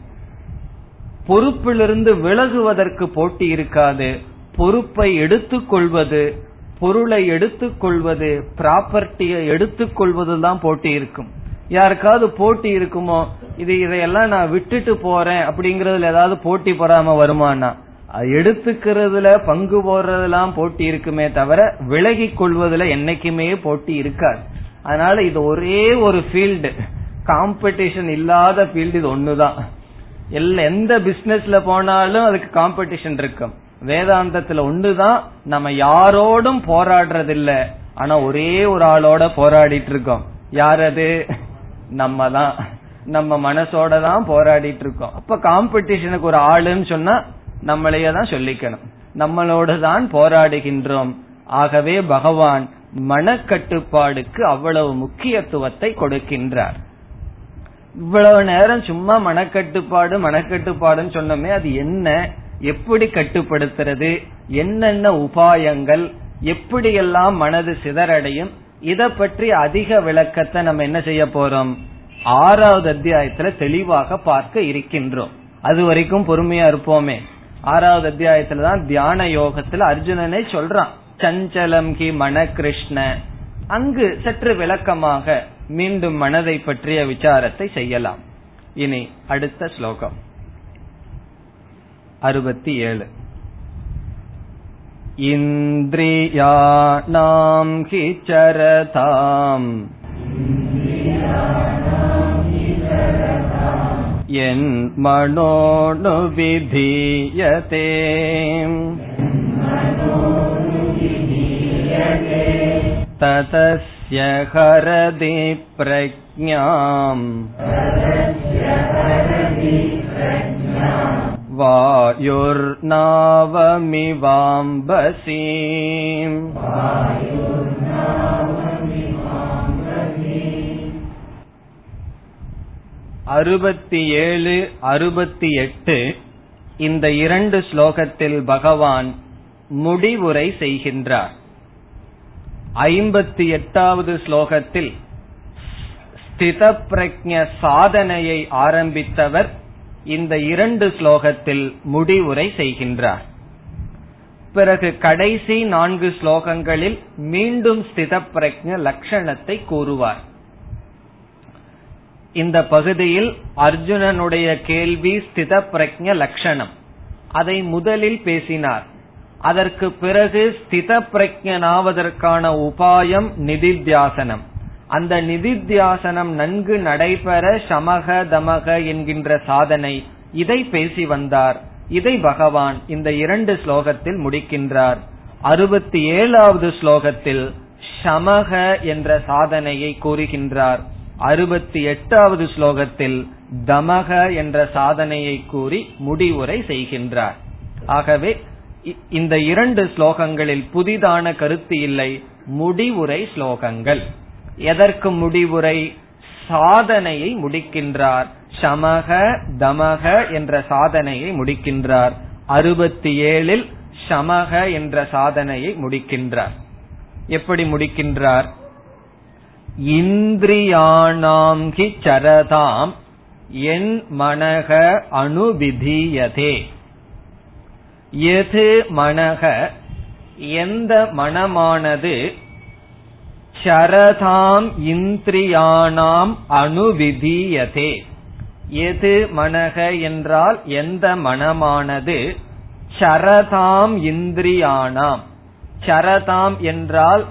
பொறுப்பிலிருந்து விலகுவதற்கு போட்டி இருக்காது. பொறுப்பை எடுத்துக்கொள்வது பொருளை எடுத்துக்கொள்வது ப்ராப்பர்ட்டியை எடுத்துக்கொள்வதுதான் போட்டி இருக்கும். யாருக்காவது போட்டி இருக்குமோ இது இதையெல்லாம் நான் விட்டுட்டு போறேன் அப்படிங்கறதுல ஏதாவது போட்டி போறாம வருமானா? எடுத்துக்கிறதுல பங்கு போடுறதெல்லாம் போட்டி இருக்குமே தவிர விலகி கொள்வதுல என்னைக்குமே போட்டி இருக்காது. அதனால இது ஒரே ஒரு ஃபீல்டு காம்படிஷன் இல்லாத ஃபீல்டு இது ஒண்ணுதான். எல்ல எந்த பிசினஸ்ல போனாலும் அதுக்கு காம்படிஷன் இருக்கும். வேதாந்தத்துல ஒண்ணுதான். நம்ம யாரோடும் போராடுறதில்ல. ஆனா ஒரே ஒரு ஆளோட போராடிட்டு இருக்கோம். யார் அது? நம்ம தான் நம்ம மனசோட தான் போராடிட்டு இருக்கோம் அப்ப காம்படிஷனுக்கு ஒரு ஆளுன்னு சொன்னா நம்மளையே தான் சொல்லிக்கணும். நம்மளோட தான் போராடுகின்றோம். ஆகவே பகவான் மனக்கட்டுப்பாடுக்கு அவ்வளவு முக்கியத்துவத்தை கொடுக்கின்றார். இவ்வளவு நேரம் சும்மா மனக்கட்டுப்பாடு மனக்கட்டுப்பாடுன்னு சொன்னோமே அது என்ன எப்படி கட்டுப்படுத்துறது என்னென்ன உபாயங்கள் எப்படியெல்லாம் மனது சிதறடையும் இத பற்றி அதிக விளக்கத்தை நம்ம என்ன செய்ய போறோம்? ஆறாவது அத்தியாயத்துல தெளிவாக பார்க்க இருக்கின்றோம். அது வரைக்கும் பொறுமையா இருப்போமே. ஆறாவது அத்தியாயத்துல தான் தியான யோகத்துல அர்ஜுனனே சொல்றான். சஞ்சலம் கி மன கிருஷ்ண. அங்கு சற்று விளக்கமாக மீண்டும் மனதை பற்றிய விசாரத்தை செய்யலாம். இனி அடுத்த ஸ்லோகம். அறுபத்தி ஏழு. इन्द्रियाणाम् हि चरताम् यन्मनोऽनुविधीयते ततस्य हरदि प्रज्ञाम् वायुर्नावमिवाम्बसी அறுபத்தி ஏழு அறுபத்தி எட்டு இந்த இரண்டு ஸ்லோகத்தில் பகவான் முடிவுரை செய்கின்றார் ஐம்பத்தி எட்டாவது ஸ்லோகத்தில் ஸ்தித பிரஜ சாதனையை ஆரம்பித்தவர் இந்த இரண்டு ஸ்லோகத்தில் முடிவுரை செய்கின்றார். பிறகு கடைசி நான்கு ஸ்லோகங்களில் மீண்டும் ஸ்தித பிரஜ லட்சணத்தை கூறுவார். இந்த பகுதியில் அர்ஜுனனுடைய கேள்வி ஸ்தித பிரஜ லட்சணம் அதை முதலில் பேசினார். அதற்கு பிறகு ஸ்தித பிரஜனாவதற்கான உபாயம் நிதித்தியாசனம். அந்த நிதித்தியாசனம் நன்கு நடைபெற சமக தமக என்கின்ற சாதனை இதை பேசி வந்தார். இதை பகவான் இந்த இரண்டு ஸ்லோகத்தில் முடிக்கின்றார். அறுபத்தி ஏழாவது ஸ்லோகத்தில் சமக என்ற சாதனையை கூறுகின்றார். அறுபத்தி எட்டாவது ஸ்லோகத்தில் தமக என்ற சாதனையை கூறி முடிவுரை செய்கின்றார். ஆகவே இந்த இரண்டு ஸ்லோகங்களில் புதிதான கருத்து இல்லை முடிவுரை ஸ்லோகங்கள். எதற்கு முடிவுரை சாதனையை முடிக்கின்றார்? சமக தமக என்ற சாதனையை முடிக்கின்றார். அறுபத்தி ஏழில் சமக என்ற சாதனையை முடிக்கின்றார். எப்படி முடிக்கின்றார்? இந்திரியானாம் சரதாம் என் மனக அனுவிதீயதே எது மனக? எந்த மனமானது சரதாம் இந்திரியானாம் அணுவிதீயதே. எது மனக என்றால் எந்த மனமானது? சரதாம் இந்திரியானாம். சரதாம் என்றால்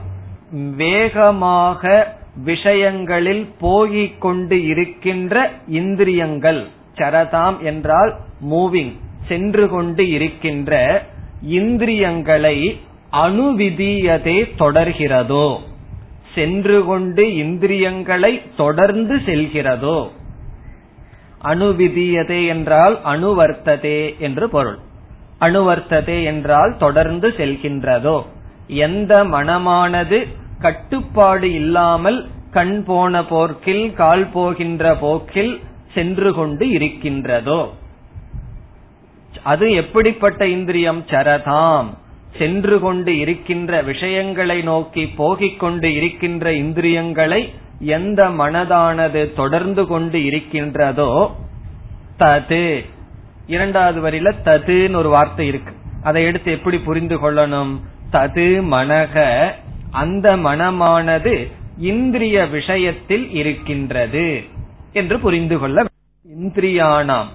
வேகமாக விஷயங்களில் போகிக் கொண்டு இருக்கின்ற இந்திரியங்கள். சரதாம் என்றால் மூவிங் சென்று கொண்டு இருக்கின்ற இந்திரியங்களை அணுவிதியதே தொடர்கிறதோ. சென்று கொண்டு இந்திரியங்களை தொடர்ந்து செல்கிறதோ? அணுவிதியதே என்றால் அணுவர்த்ததே என்று பொருள். அணுவர்த்ததே என்றால் தொடர்ந்து செல்கின்றதோ? எந்த மனமானது கட்டுப்பாடு இல்லாமல் கண் போன போக்கில் கால் போகின்ற போக்கில் சென்று கொண்டு இருக்கின்றதோ? அது எப்படிப்பட்ட இந்திரியம்? சரதாம். சென்று கொண்டு இருக்கின்ற விஷயங்களை நோக்கி போகிக் கொண்டு இருக்கின்ற இந்திரியங்களை எந்த மனதானது தொடர்ந்து கொண்டு இருக்கின்றதோ தது. இரண்டாவது வரியில ததுன்னு ஒரு வார்த்தை இருக்கு. அதை எடுத்து எப்படி புரிந்து கொள்ளணும்? தது மனக. அந்த மனமானது இந்திரிய விஷயத்தில் இருக்கின்றது என்று புரிந்து கொள்ள இந்திரியானாம்.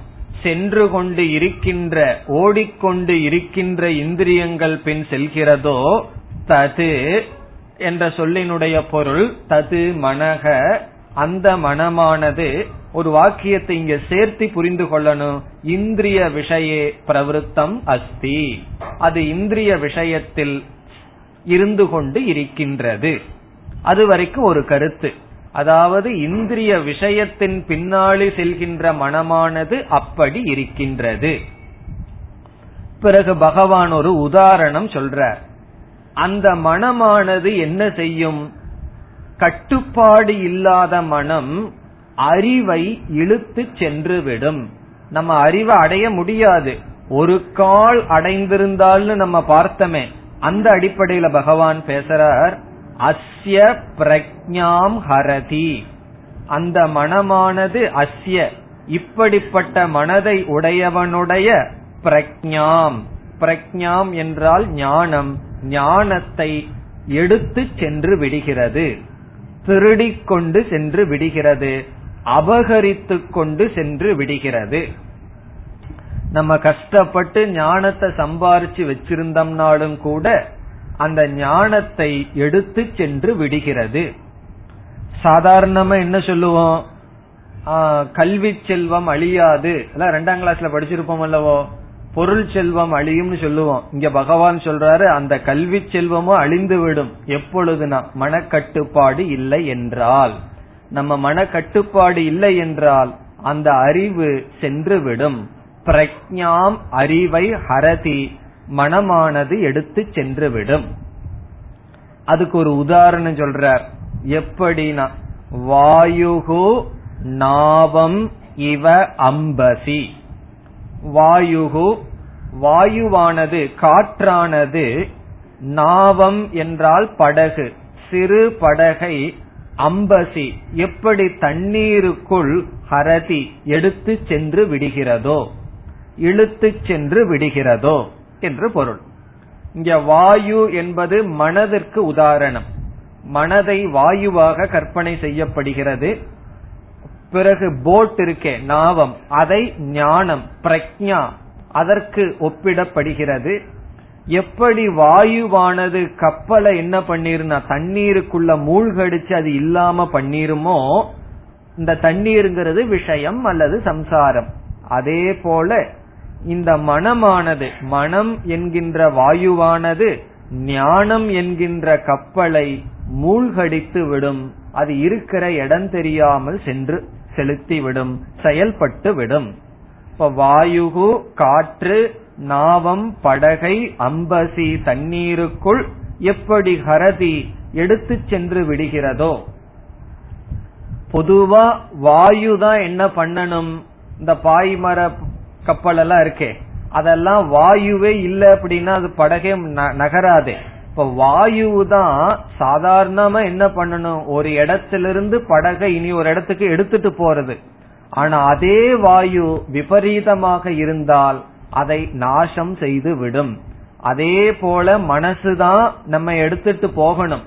சென்று கொண்டு இருக்கின்ற ஓடிக்கொண்டு இருக்கின்ற இந்திரியங்கள் பின் செல்கிறதோ தது என்ற சொல்லினுடைய பொருள் தது மனக அந்த மனமானது ஒரு வாக்கியத்தை இங்க சேர்த்து புரிந்து கொள்ளணும். இந்திரிய விஷயே பிரவருத்தம் அஸ்தி. அது இந்திரிய விஷயத்தில் இருந்து கொண்டு இருக்கின்றது. அது வரைக்கும் ஒரு கருத்து. அதாவது இந்திரிய விஷயத்தின் பின்னாடி செல்கின்ற மனமானது அப்படி இருக்கின்றது. பிறகு பகவான் ஒரு உதாரணம் சொல்றார். அந்த மனமானது என்ன செய்யும்? கட்டுப்பாடு இல்லாத மனம் அறிவை இழுத்து சென்று விடும் நம்ம அறிவை அடைய முடியாது. ஒரு கால் அடைந்திருந்தால்னு நம்ம பார்த்தமே. அந்த அடிப்படையில பகவான் பேசுறார். அஸ்ய பிரக்ஞாம் ஹரதி. அந்த மனமானது அஸ்ய. இப்படிப்பட்ட மனதை உடையவனுடைய பிரக்ஞாம் பிரக்ஞாம் என்றால் ஞானம். ஞானத்தை எடுத்து சென்று விடுகிறது. திருடிக்கொண்டு சென்று விடுகிறது. அபகரித்து கொண்டு சென்று விடுகிறது. நம்ம கஷ்டப்பட்டு ஞானத்தை சம்பாரிச்சு வச்சிருந்தோம்னாலும் கூட அந்த ஞானத்தை எடுத்து சென்று விடுகிறது. சாதாரணமா என்ன சொல்லுவோம்? கல்வி செல்வம் அழியாது. ரெண்டாம் கிளாஸ்ல படிச்சிருப்போம் அல்லவோ? பொருள் செல்வம் அழியும்னு சொல்லுவோம். இங்க பகவான் சொல்றாரு அந்த கல்வி செல்வமும் அழிந்து விடும் எப்பொழுதுனா மனக்கட்டுப்பாடு இல்லை என்றால். நம்ம மனக்கட்டுப்பாடு இல்லை என்றால் அந்த அறிவு சென்று விடும் பிரக்ஞாம் அறிவை ஹரதி. மனமானது எடுத்து சென்று விடும் அதுக்கு ஒரு உதாரணம் சொல்றார். எப்படினா வாயுகு நாவம் இவ அம்பசி. வாயுகு வாயுவானது காற்றானது நாவம் என்றால் படகு சிறு படகை அம்பசி. எப்படி தண்ணீருக்குள் ஹரதி எடுத்து சென்று விடுகிறதோ இழுத்து சென்று விடுகிறதோ என்று பொருள். இங்க வாயு என்பது மனதிற்கு உதாரணம். மனதை வாயுவாக கற்பனை செய்யப்படுகிறது. பிறகு போட் இருக்கே நாவம். அதை ஞானம் பிரக்ஞா அதற்கு ஒப்பிடப்படுகிறது. எப்படி வாயுவானது கப்பலை என்ன பண்ணிருந்தா தண்ணீருக்குள்ள மூழ்கடிச்சு அது இல்லாம பண்ணிருமோ இந்த தண்ணீருங்கிறது விஷயம் அல்லது சம்சாரம். அதே போல இந்த மனமானது மனம் என்கின்ற வாயுவானது ஞானம் என்கின்ற கப்பலை மூழ்கடித்து விடும். அது இருக்கிற இடம் தெரியாமல் சென்று செலுத்திவிடும் செயல்பட்டு விடும். இப்ப வாயுகு காற்று நாவம் படகை அம்பசி தண்ணீருக்குள் எப்படி ஹரதி எடுத்து சென்று விடுகிறதோ. பொதுவா வாயு தான் என்ன பண்ணணும்? இந்த பாய்மர கப்பல் எல்லாம் இருக்கே. அதெல்லாம் வாயுவே இல்ல அப்படின்னா அது படகே நகராதே. இப்ப வாயு தான் சாதாரணமா என்ன பண்ணணும்? ஒரு இடத்திலிருந்து படகை இனி ஒரு இடத்துக்கு எடுத்துட்டு போறது. ஆனா அதே வாயு விபரீதமாக இருந்தால் அதை நாசம் செய்து விடும். அதே போல மனசுதான் நம்ம எடுத்துட்டு போகணும்.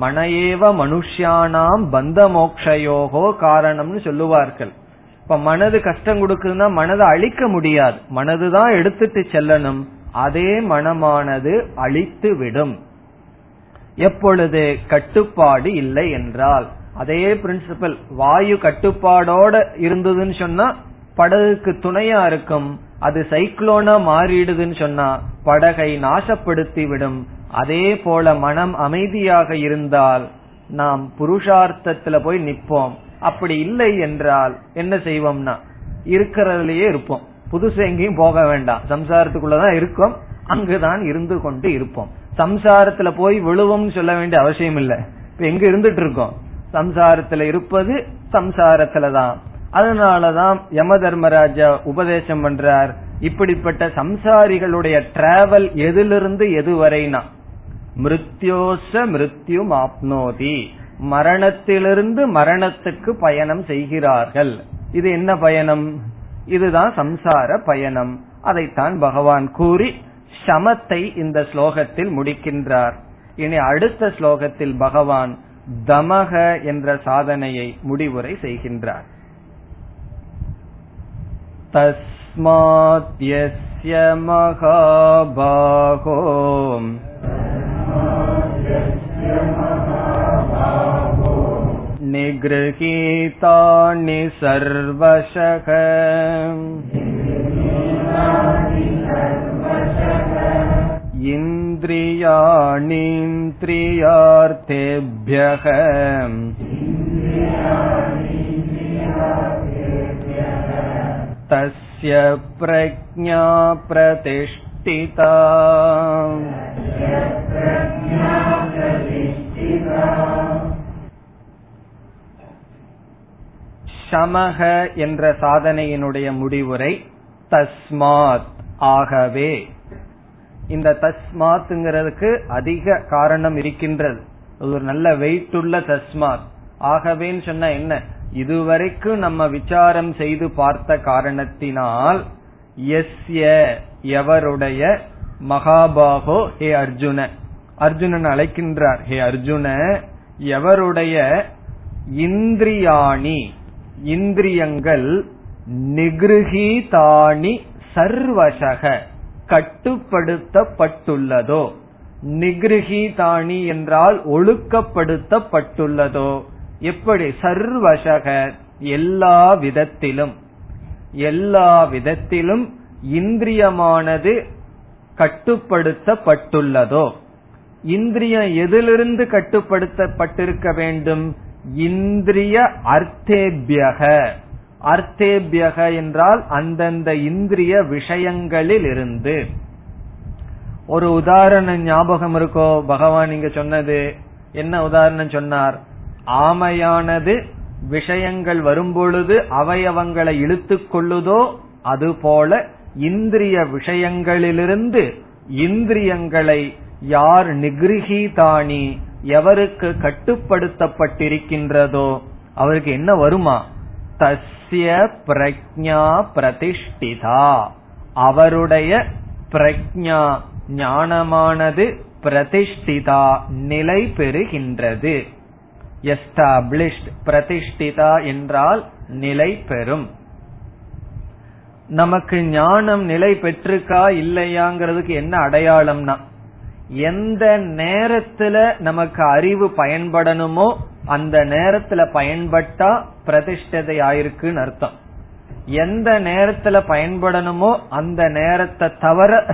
மனையேவ மனுஷியானாம் பந்த மோக்ஷயோகோ காரணம்னு சொல்லுவார்கள். இப்ப மனது கஷ்டம் கொடுக்குதுன்னா மனதை அழிக்க முடியாது. மனதுதான் எடுத்துட்டு செல்லணும். அதே மனமானது அழித்து விடும். எப்பொழுது கட்டுப்பாடு இல்லை என்றால் அதே பிரின்சிபல் வாயு கட்டுப்பாடோட இருந்ததுன்னு சொன்னா படகுக்கு துணையா இருக்கும். அது சைக்ளோனா மாறிடுதுன்னு சொன்னா படகை நாசப்படுத்தி விடும். அதே போல மனம் அமைதியாக இருந்தால் நாம் புருஷார்த்தத்துல போய் நிப்போம் அப்படி இல்லை என்றால் என்ன செய்வோம்னா இருக்கிறதுலயே இருப்போம். புதுசு எங்கேயும் போக வேண்டாம். சம்சாரத்துக்குள்ளதான் இருக்கும். அங்குதான் இருந்து கொண்டு இருப்போம். சம்சாரத்துல போய் விழுவோம்னு சொல்ல வேண்டிய அவசியம் இல்லை. இப்ப எங்க இருந்துட்டு இருக்கோம்? சம்சாரத்துல இருப்பது சம்சாரத்துலதான். அதனாலதான் யம தர்மராஜா உபதேசம் பண்றார். இப்படிப்பட்ட சம்சாரிகளுடைய டிராவல் எதிலிருந்து எதுவரைனா மிருத்யோச மிருத்யும் ஆப்னோதி மரணத்திலிருந்து மரணத்துக்கு பயணம் செய்கிறார்கள் இது என்ன பயணம் இதுதான் சம்சார பயணம் அதைத்தான் பகவான் கூறி சமத்தை இந்த ஸ்லோகத்தில் முடிக்கின்றார் இனி அடுத்த ஸ்லோகத்தில் பகவான் தமக என்ற சாதனையை முடிவுரை செய்கின்றார் तस्मात् यस्य महाबाहो निगृहीतानि सर्वशः इन्द्रियाणीन्द्रियार्थेभ्यः तस्य प्रज्ञा प्रतिष्ठिता சமக என்ற சாதனையினுடைய முடிவுரை தஸ்மாத். ஆகவே இந்த தஸ்மாத்ங்கிறதுக்கு அதிக காரணம் இருக்கின்றது. ஒரு நல்ல வெயிட் உள்ள தஸ்மாத். ஆகவேன்னு சொன்ன என்ன? இதுவரைக்கும் நம்ம விசாரம் செய்து பார்த்த காரணத்தினால் எஸ்ய எவருடைய மகாபாகோ ஹே அர்ஜுன அர்ஜுனன் அழைக்கின்றார். ஹே அர்ஜுன எவருடைய இந்திரியாணி இந்திரியங்கள் நிகிருகீதாணி சர்வசக கட்டுப்படுத்தப்பட்டுள்ளதோ. நிகிருகீதாணி என்றால் ஒழுக்கப்படுத்தப்பட்டுள்ளதோ. எப்படி? சர்வசக எல்லா விதத்திலும். எல்லா விதத்திலும் இந்திரியமானது கட்டுப்படுத்தப்பட்டுள்ளதோ. இந்திரியம் எதிலிருந்து கட்டுப்படுத்தப்பட்டிருக்க வேண்டும்? இந்திரிய அர்த்தேபியக. அர்த்தேபியக என்றால் அந்தந்த இந்திரிய விஷயங்களில் இருந்து ஒரு உதாரணம் ஞாபகம் இருக்கோ? பகவான் இங்க சொன்னது. என்ன உதாரணம் சொன்னார்? ஆமையானது விஷயங்கள் வரும்பொழுது அவயவங்களை இழுத்து கொள்ளுதோ? அதுபோல இந்திரிய விஷயங்களிலிருந்து இந்திரியங்களை யார் நிகிருகீதானி எவருக்கு கட்டுப்படுத்தப்பட்டிருக்கின்றதோ அவருக்கு என்ன வருமா? தஸ்ய பிரக்ஞா பிரதிஷ்டிதா. அவருடைய பிரக்ஞா ஞானமானது பிரதிஷ்டிதா நிலை பெறுகின்றது. எஸ்டாப்ளிஷ்ட் பிரதிஷ்டிதா என்றால் நிலை பெறும். நமக்கு ஞானம் நிலை பெற்றுக்கா இல்லையாங்கிறதுக்கு என்ன அடையாளம்னா எந்த நேரத்துல நமக்கு அறிவு பயன்படணுமோ அந்த நேரத்துல பயன்பட்டா பிரதிஷ்டதை ஆயிருக்குன்னு அர்த்தம். எந்த நேரத்துல பயன்படணுமோ அந்த நேரத்தை தவிர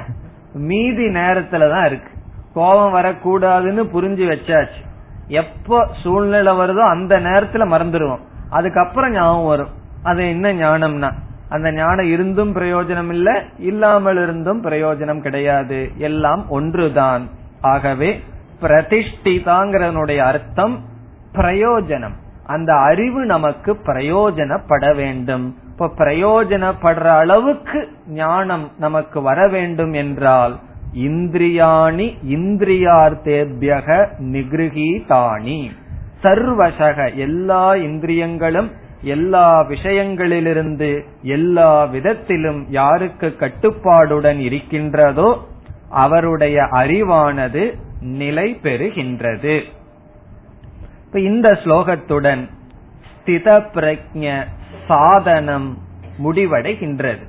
மீதி நேரத்துல தான் இருக்கு. கோபம் வரக்கூடாதுன்னு புரிஞ்சு வச்சாச்சு. எப்போ சூழ்நிலை வருதோ அந்த நேரத்துல மறந்துடுவோம் அதுக்கப்புறம் ஞாபகம் வரும். அது என்ன ஞானம்னா அந்த ஞானம் இருந்தும் பிரயோஜனம் இல்ல இல்லாமல் இருந்தும் பிரயோஜனம் கிடையாது. எல்லாம் ஒன்றுதான். ஆகவே பிரதிஷ்டிதாங்கிறதனுடைய அர்த்தம் பிரயோஜனம். அந்த அறிவு நமக்கு பிரயோஜனப்பட வேண்டும். இப்ப பிரயோஜனப்படுற அளவுக்கு ஞானம் நமக்கு வர வேண்டும் என்றால் இந்திரியாணி இந்திரியார்த்தேபியக நிகிருகீதானி சர்வசக எல்லா இந்திரியங்களும் எல்லா விஷயங்களிலிருந்து எல்லா விதத்திலும் யாருக்கு கட்டுப்பாடுடன் இருக்கின்றதோ அவருடைய அறிவானது நிலை பெறுகின்றது. இப்ப இந்த ஸ்லோகத்துடன் ஸ்தித பிரஜ சாதனம் முடிவடைகின்றது.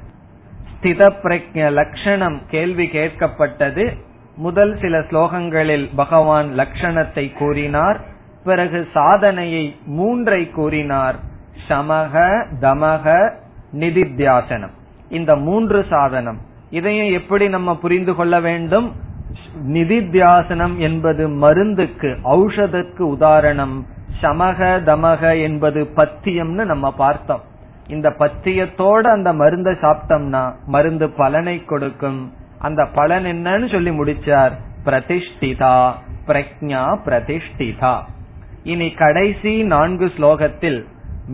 ஸ்தித பிரஜ லட்சணம் கேள்வி கேட்கப்பட்டது. முதல் சில ஸ்லோகங்களில் பகவான் லட்சணத்தை கூறினார். பிறகு சாதனையை மூன்றை கூறினார். சமக தமக நிதித்தியாசனம். இந்த மூன்று சாதனம். இதையும் எப்படி நம்ம புரிந்து கொள்ள வேண்டும்? நிதித்தியாசனம் என்பது மருந்துக்கு ஔஷதத்துக்கு உதாரணம். சமக தமக என்பது பத்தியம்னு நம்ம பார்த்தோம். இந்த பத்தியத்தோட அந்த மருந்தை சாப்பிட்டோம்னா மருந்து பலனை கொடுக்கும். அந்த பலன் என்னன்னு சொல்லி முடிச்சார். பிரதிஷ்டிதா பிரக்ஞா பிரதிஷ்டிதா. இனி கடைசி நான்கு ஸ்லோகத்தில்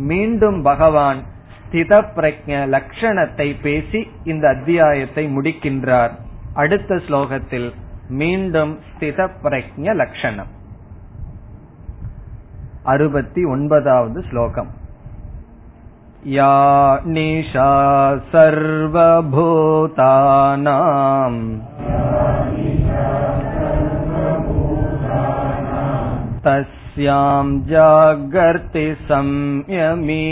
மீண்டும் பகவான் ஸ்தித பிரஜ லட்சணத்தை பேசி இந்த அத்தியாயத்தை முடிக்கின்றார் அடுத்த ஸ்லோகத்தில் மீண்டும் ஸ்தித பிரஜ லட்சணம் அறுபத்தி ஒன்பதாவது ஸ்லோகம் या निशा सर्वभूतानाम् तस्यां जागर्ति संयमी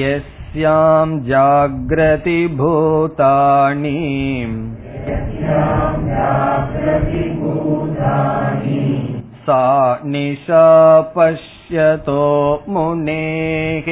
यस्यां जाग्रति भूतानि सा निशा पश्यतो मुनेः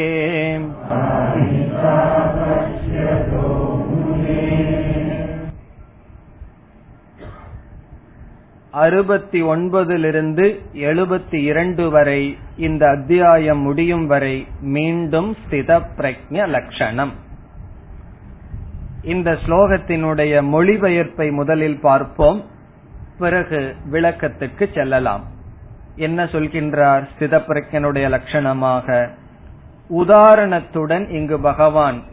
அறுபத்தி ஒன்பதிலிருந்து எழுபத்தி இரண்டு வரை இந்த அத்தியாயம் முடியும் வரை மீண்டும் ஸ்தித பிரஜ லட்சணம் இந்த ஸ்லோகத்தினுடைய மொழிபெயர்ப்பை முதலில் பார்ப்போம். பிறகு விளக்கத்துக்கு செல்லலாம். என்ன சொல்கின்றார் ஸ்தித பிரஜனுடைய லட்சணமாக உதாரணத்துடன் இங்கு பகவான்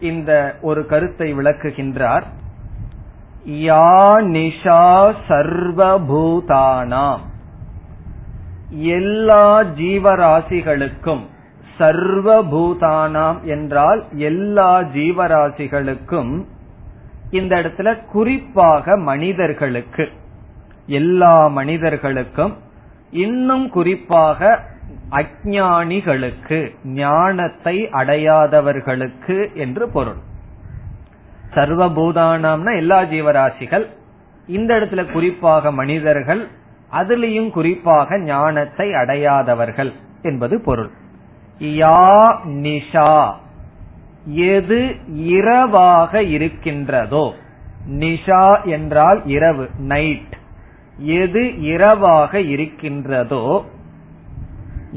இந்த ஒரு கருத்தை விளக்குகின்றார். யா நிஷா சர்வபூதானாம். எல்லா ஜீவராசிகளுக்கும் சர்வபூதானாம் என்றால் எல்லா ஜீவராசிகளுக்கும் இந்த இடத்துல குறிப்பாக மனிதர்களுக்கு எல்லா மனிதர்களுக்கும் இன்னும் குறிப்பாக அஜானிகளுக்கு ஞானத்தை அடையாதவர்களுக்கு என்று பொருள். சர்வபூதானாம்னா எல்லா ஜீவராசிகள். இந்த இடத்துல குறிப்பாக மனிதர்கள் அதுலேயும் குறிப்பாக ஞானத்தை அடையாதவர்கள் என்பது பொருள். யா நிஷா எது இரவாக இருக்கின்றதோ நிஷா என்றால் இரவு நைட் எது இரவாக இருக்கின்றதோ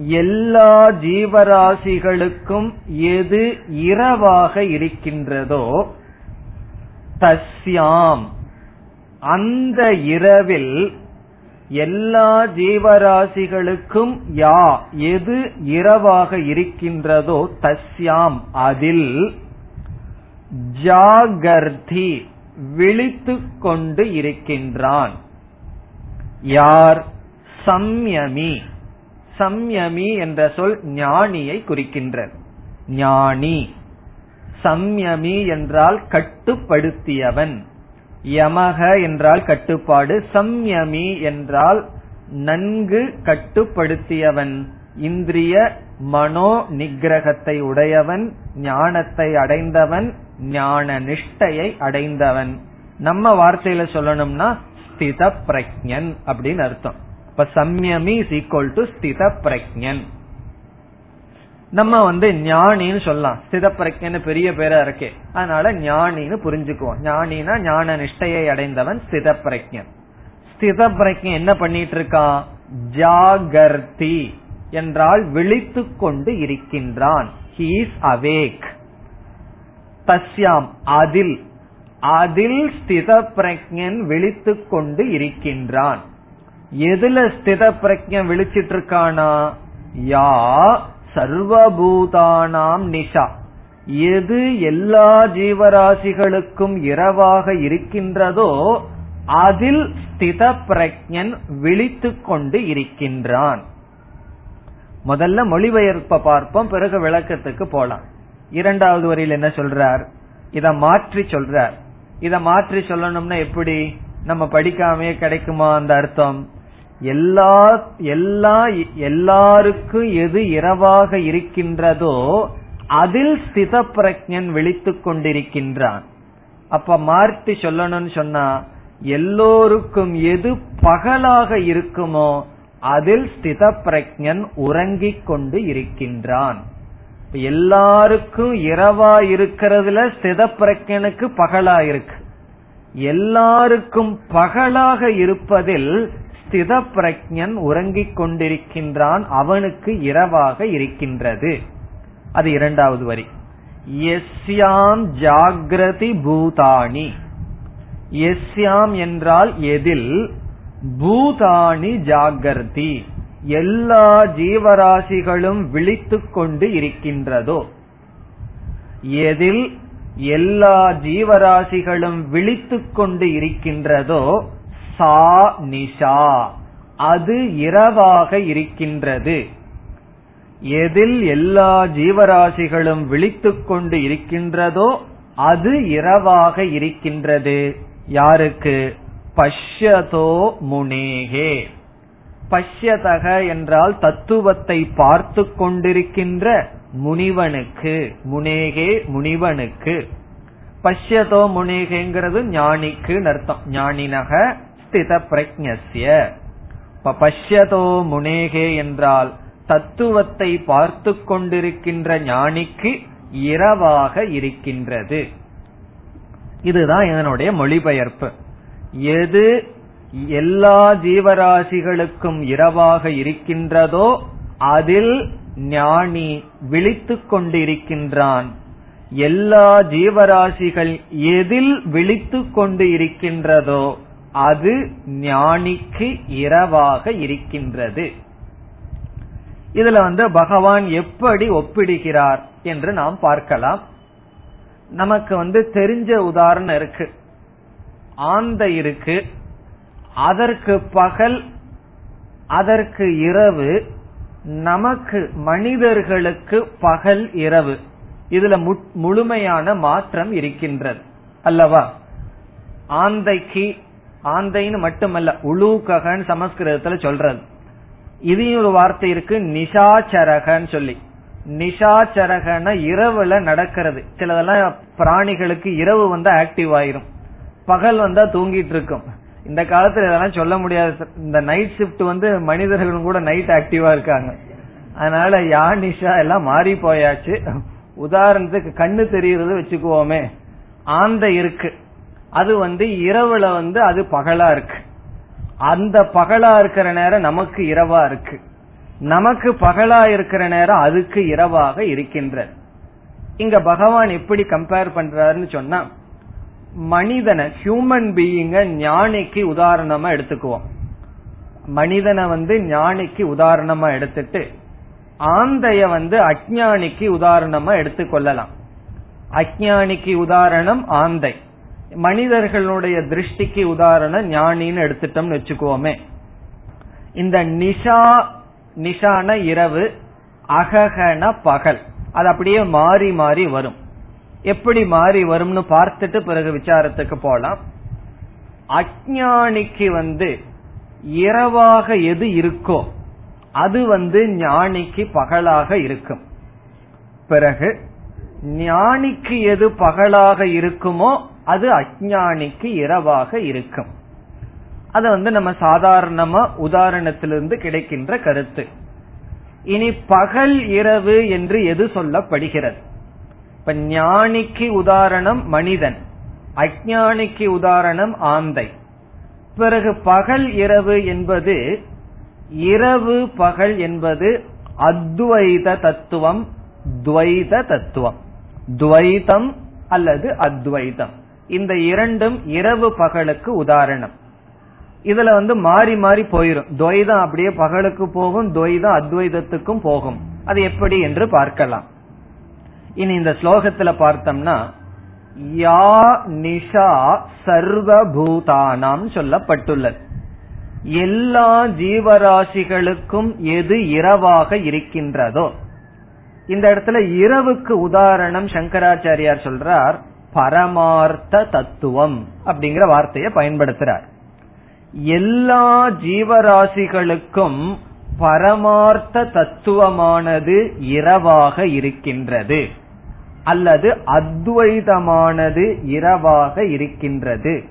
எல்லா ஜீவராசிகளுக்கும் எது இரவாக இருக்கின்றதோ தஸ்யாம். அந்த இரவில் எல்லா ஜீவராசிகளுக்கும் யா எது இரவாக இருக்கின்றதோ தஸ்யாம். அதில் ஜாகர்தி விழித்து கொண்டு இருக்கின்றான். யார்? சம்யமி. சம்யமி என்ற சொல் ஞானியை குறிக்கின்றது. ஞானி. சம்யமி என்றால் கட்டுப்படுத்தியவன். யமக என்றால் கட்டுப்பாடு சம்யமி என்றால் நன்கு கட்டுப்படுத்தியவன். இந்திரிய மனோ நிகிரகத்தை உடையவன் ஞானத்தை அடைந்தவன் ஞான நிஷ்டையை அடைந்தவன். நம்ம வார்த்தையில சொல்லணும்னா ஸ்தித பிரஜன் அப்படின்னு அர்த்தம். இப்ப சம்யமி இஸ் ஈக்குவல் டு ஸ்தித பிரஜன் நம்ம வந்து ஞானின்னு சொல்லலாம். ஸ்தித பெரிய பேரா இருக்கே. அதனால ஞானின்னு புரிஞ்சுக்குவோம். ஞானினா ஞான நிஷ்டையை அடைந்தவன் ஸ்தித பிரஜன் ஸ்தித என்ன பண்ணிட்டு இருக்கான் ஜாகர்த்தி என்றால் விழித்து கொண்டு இருக்கின்றான். ஹீஸ் அவேக் தஸ்யாம் அதில். அதில் ஸ்தித பிரஜன் விழித்து கொண்டு இருக்கின்றான். எதுல ஸ்தித பிரஜன் விழிச்சிட்டு இருக்கானா யா சர்வபூதானாம் நிஷா. எது எல்லா ஜீவராசிகளுக்கும் இரவாக இருக்கின்றதோ அதில் ஸ்தித பிரஜன் விழித்து கொண்டு இருக்கின்றான். முதல்ல மொழிபெயர்ப்ப பார்ப்போம் பிறகு விளக்கத்துக்கு போலாம். இரண்டாவது வரியில் என்ன சொல்றார்? இத மாற்றி சொல்றார். இத மாற்றி சொல்லணும்னா எப்படி? நம்ம படிக்காமே கிடைக்குமா அந்த அர்த்தம்? எல்லா எல்லா எல்லாருக்கும் எது இரவாக இருக்கின்றதோ அதில் ஸ்தித பிரஜன் விழித்துக் கொண்டிருக்கின்றான். அப்ப மாற்றி சொல்லணும்னு சொன்னா எல்லோருக்கும் எது பகலாக இருக்குமோ அதில் ஸ்தித பிரஜன் உறங்கிக் கொண்டு இருக்கின்றான். எல்லாருக்கும் இரவா இருக்கிறதுல ஸ்தித பிரஜனுக்கு பகலா இருக்கு. எல்லாருக்கும் பகலாக இருப்பதில் ஸ்தித பிரஜன் உறங்கிக் கொண்டிருக்கின்றான் அவனுக்கு இரவாக இருக்கின்றது. அது இரண்டாவது வரி. எஸ்யாம் ஜாகிரதி பூதாணி எஸ்யாம் என்றால் எதில்? பூதாணி ஜாகிரதி. எல்லா ஜீவராசிகளும் விழித்துக் கொண்டு இருக்கின்றதோ. எதில்? எல்லா ஜீவராசிகளும் விழித்துக் கொண்டு இருக்கின்றதோ சா நிஷா. அது இரவாக இருக்கின்றது. எதில் எல்லா ஜீவராசிகளும் விழித்துக் கொண்டு இருக்கின்றதோ அது இரவாக இருக்கின்றது. யாருக்கு? பஷ்யதோ முனேகே. பஷ்யதக என்றால் தத்துவத்தை பார்த்து கொண்டிருக்கின்ற முனிவனுக்கு முனேகே முனிவனுக்கு. பஷ்யதோ முனேகேங்கிறது ஞானிக்கு அர்த்தம் ஞானினக ஸ்தித பிரஜ்ய பஷ்யதோ முனேகே என்றால் தத்துவத்தை பார்த்து கொண்டிருக்கின்ற ஞானிக்கு இரவாக இருக்கின்றது. இதுதான் இதனுடைய மொழிபெயர்ப்பு. எது எல்லா ஜீவராசிகளுக்கும் இரவாக இருக்கின்றதோ அதில் ஞானி விழித்துக் கொண்டிருக்கின்றான். எல்லா ஜீவராசிகள் எதில் விழித்துக் கொண்டு இருக்கின்றதோ அது ஞானிக்கு இரவாக இருக்கின்றது. இதுல வந்து பகவான் எப்படி ஒப்பிடுகிறார் என்று நாம் பார்க்கலாம். நமக்கு வந்து தெரிஞ்ச உதாரணம் இருக்கு. ஆந்தை இருக்கு அதற்கு பகல் அதற்கு இரவு நமக்கு மனிதர்களுக்கு பகல் இரவு. இதுல முழுமையான மாற்றம் இருக்கின்றது. அல்லவா? ஆந்தைக்கு ஆந்தைன்னு மட்டுமல்ல உலூககன் சமஸ்கிருதத்துல சொல்றது. இதையும் ஒரு வார்த்தை இருக்கு நிஷாச்சரகன்னு சொல்லி. நிஷாச்சரகன இரவுல நடக்கிறது. சிலதெல்லாம் பிராணிகளுக்கு இரவு வந்து ஆக்டிவ் ஆயிரும். பகல் வந்தா தூங்கிட்டு இருக்கும். இந்த காலத்துல இதெல்லாம் சொல்ல முடியாது இந்த நைட் ஷிப்ட் வந்து மனிதர்களும் கூட நைட் ஆக்டிவா இருக்காங்க. அதனால யா நிஷா எல்லாம் மாறி போயாச்சு. உதாரணத்துக்கு கண்ணு தெரியறது வச்சுக்குவோமே. ஆந்தை இருக்கு. அது வந்து இரவுல வந்து அது பகலா இருக்கு. அந்த பகலா இருக்கிற நேரம் நமக்கு இரவா இருக்கு. நமக்கு பகலா இருக்கிற நேரம் அதுக்கு இரவாக இருக்கின்றது. இங்க பகவான் எப்படி கம்பேர் பண்றாருன்னு சொன்னா மனிதனை ஹியூமன் பீயிங்க ஞானிக்கு உதாரணமா எடுத்துக்குவோம். மனிதனை வந்து ஞானிக்கு உதாரணமா எடுத்துட்டு ஆந்தைய வந்து அஜானிக்கு உதாரணமா எடுத்துக்கொள்ளலாம். அஜானிக்கு உதாரணம் ஆந்தை. மனிதர்களுடைய திருஷ்டிக்கு உதாரணம் ஞானின்னு எடுத்துட்டோம்னு வச்சுக்கோமே. இந்த நிஷா நிஷான இரவு அககன பகல். அது அப்படியே மாறி மாறி வரும். எப்படி மாறி வரும்னு பார்த்துட்டு பிறகு விசாரத்துக்கு போலாம். அஜானிக்கு வந்து இரவாக எது இருக்கோ அது வந்து ஞானிக்கு பகலாக இருக்கும். பிறகு ஞானிக்கு எது பகலாக இருக்குமோ அது அஜானிக்கு இரவாக இருக்கும். அது வந்து நம்ம சாதாரணமா உதாரணத்திலிருந்து கிடைக்கின்ற கருத்து. இனி பகல் இரவு என்று எது சொல்லப்படுகிறது? இப்ப ஞானிக்கு உதாரணம் மனிதன் அஜானிக்கு உதாரணம் ஆந்தை. பிறகு பகல் இரவு என்பது இரவு பகல் என்பது அத்வைத தத்துவம் துவைத தத்துவம். துவைதம் அல்லது அத்வைதம். இந்த இரண்டும் இரவு பகலுக்கு உதாரணம். இதுல வந்து மாறி மாறி போயிரும். துவைதம் அப்படியே பகலுக்கு போகும் துவைதம் அத்வைதத்துக்கும் போகும். அது எப்படி என்று பார்க்கலாம். இனி இந்த ஸ்லோகத்துல பார்த்தோம்னா யா நிஷா சர்வபூதானாம் சொல்லப்பட்டுள்ளது. எல்லா ஜீவராசிகளுக்கும் எது இரவாக இருக்கின்றதோ. இந்த இடத்துல இரவுக்கு உதாரணம் சங்கராச்சாரியார் சொல்றார். பரமார்த்த தத்துவம் அப்படிங்கிற வார்த்தையை பயன்படுத்துறார். எல்லா ஜீவராசிகளுக்கும் பரமார்த்த தத்துவமானது இரவாக இருக்கின்றது. அல்லது அத்வைதமானது இரவாக இருக்கின்றது.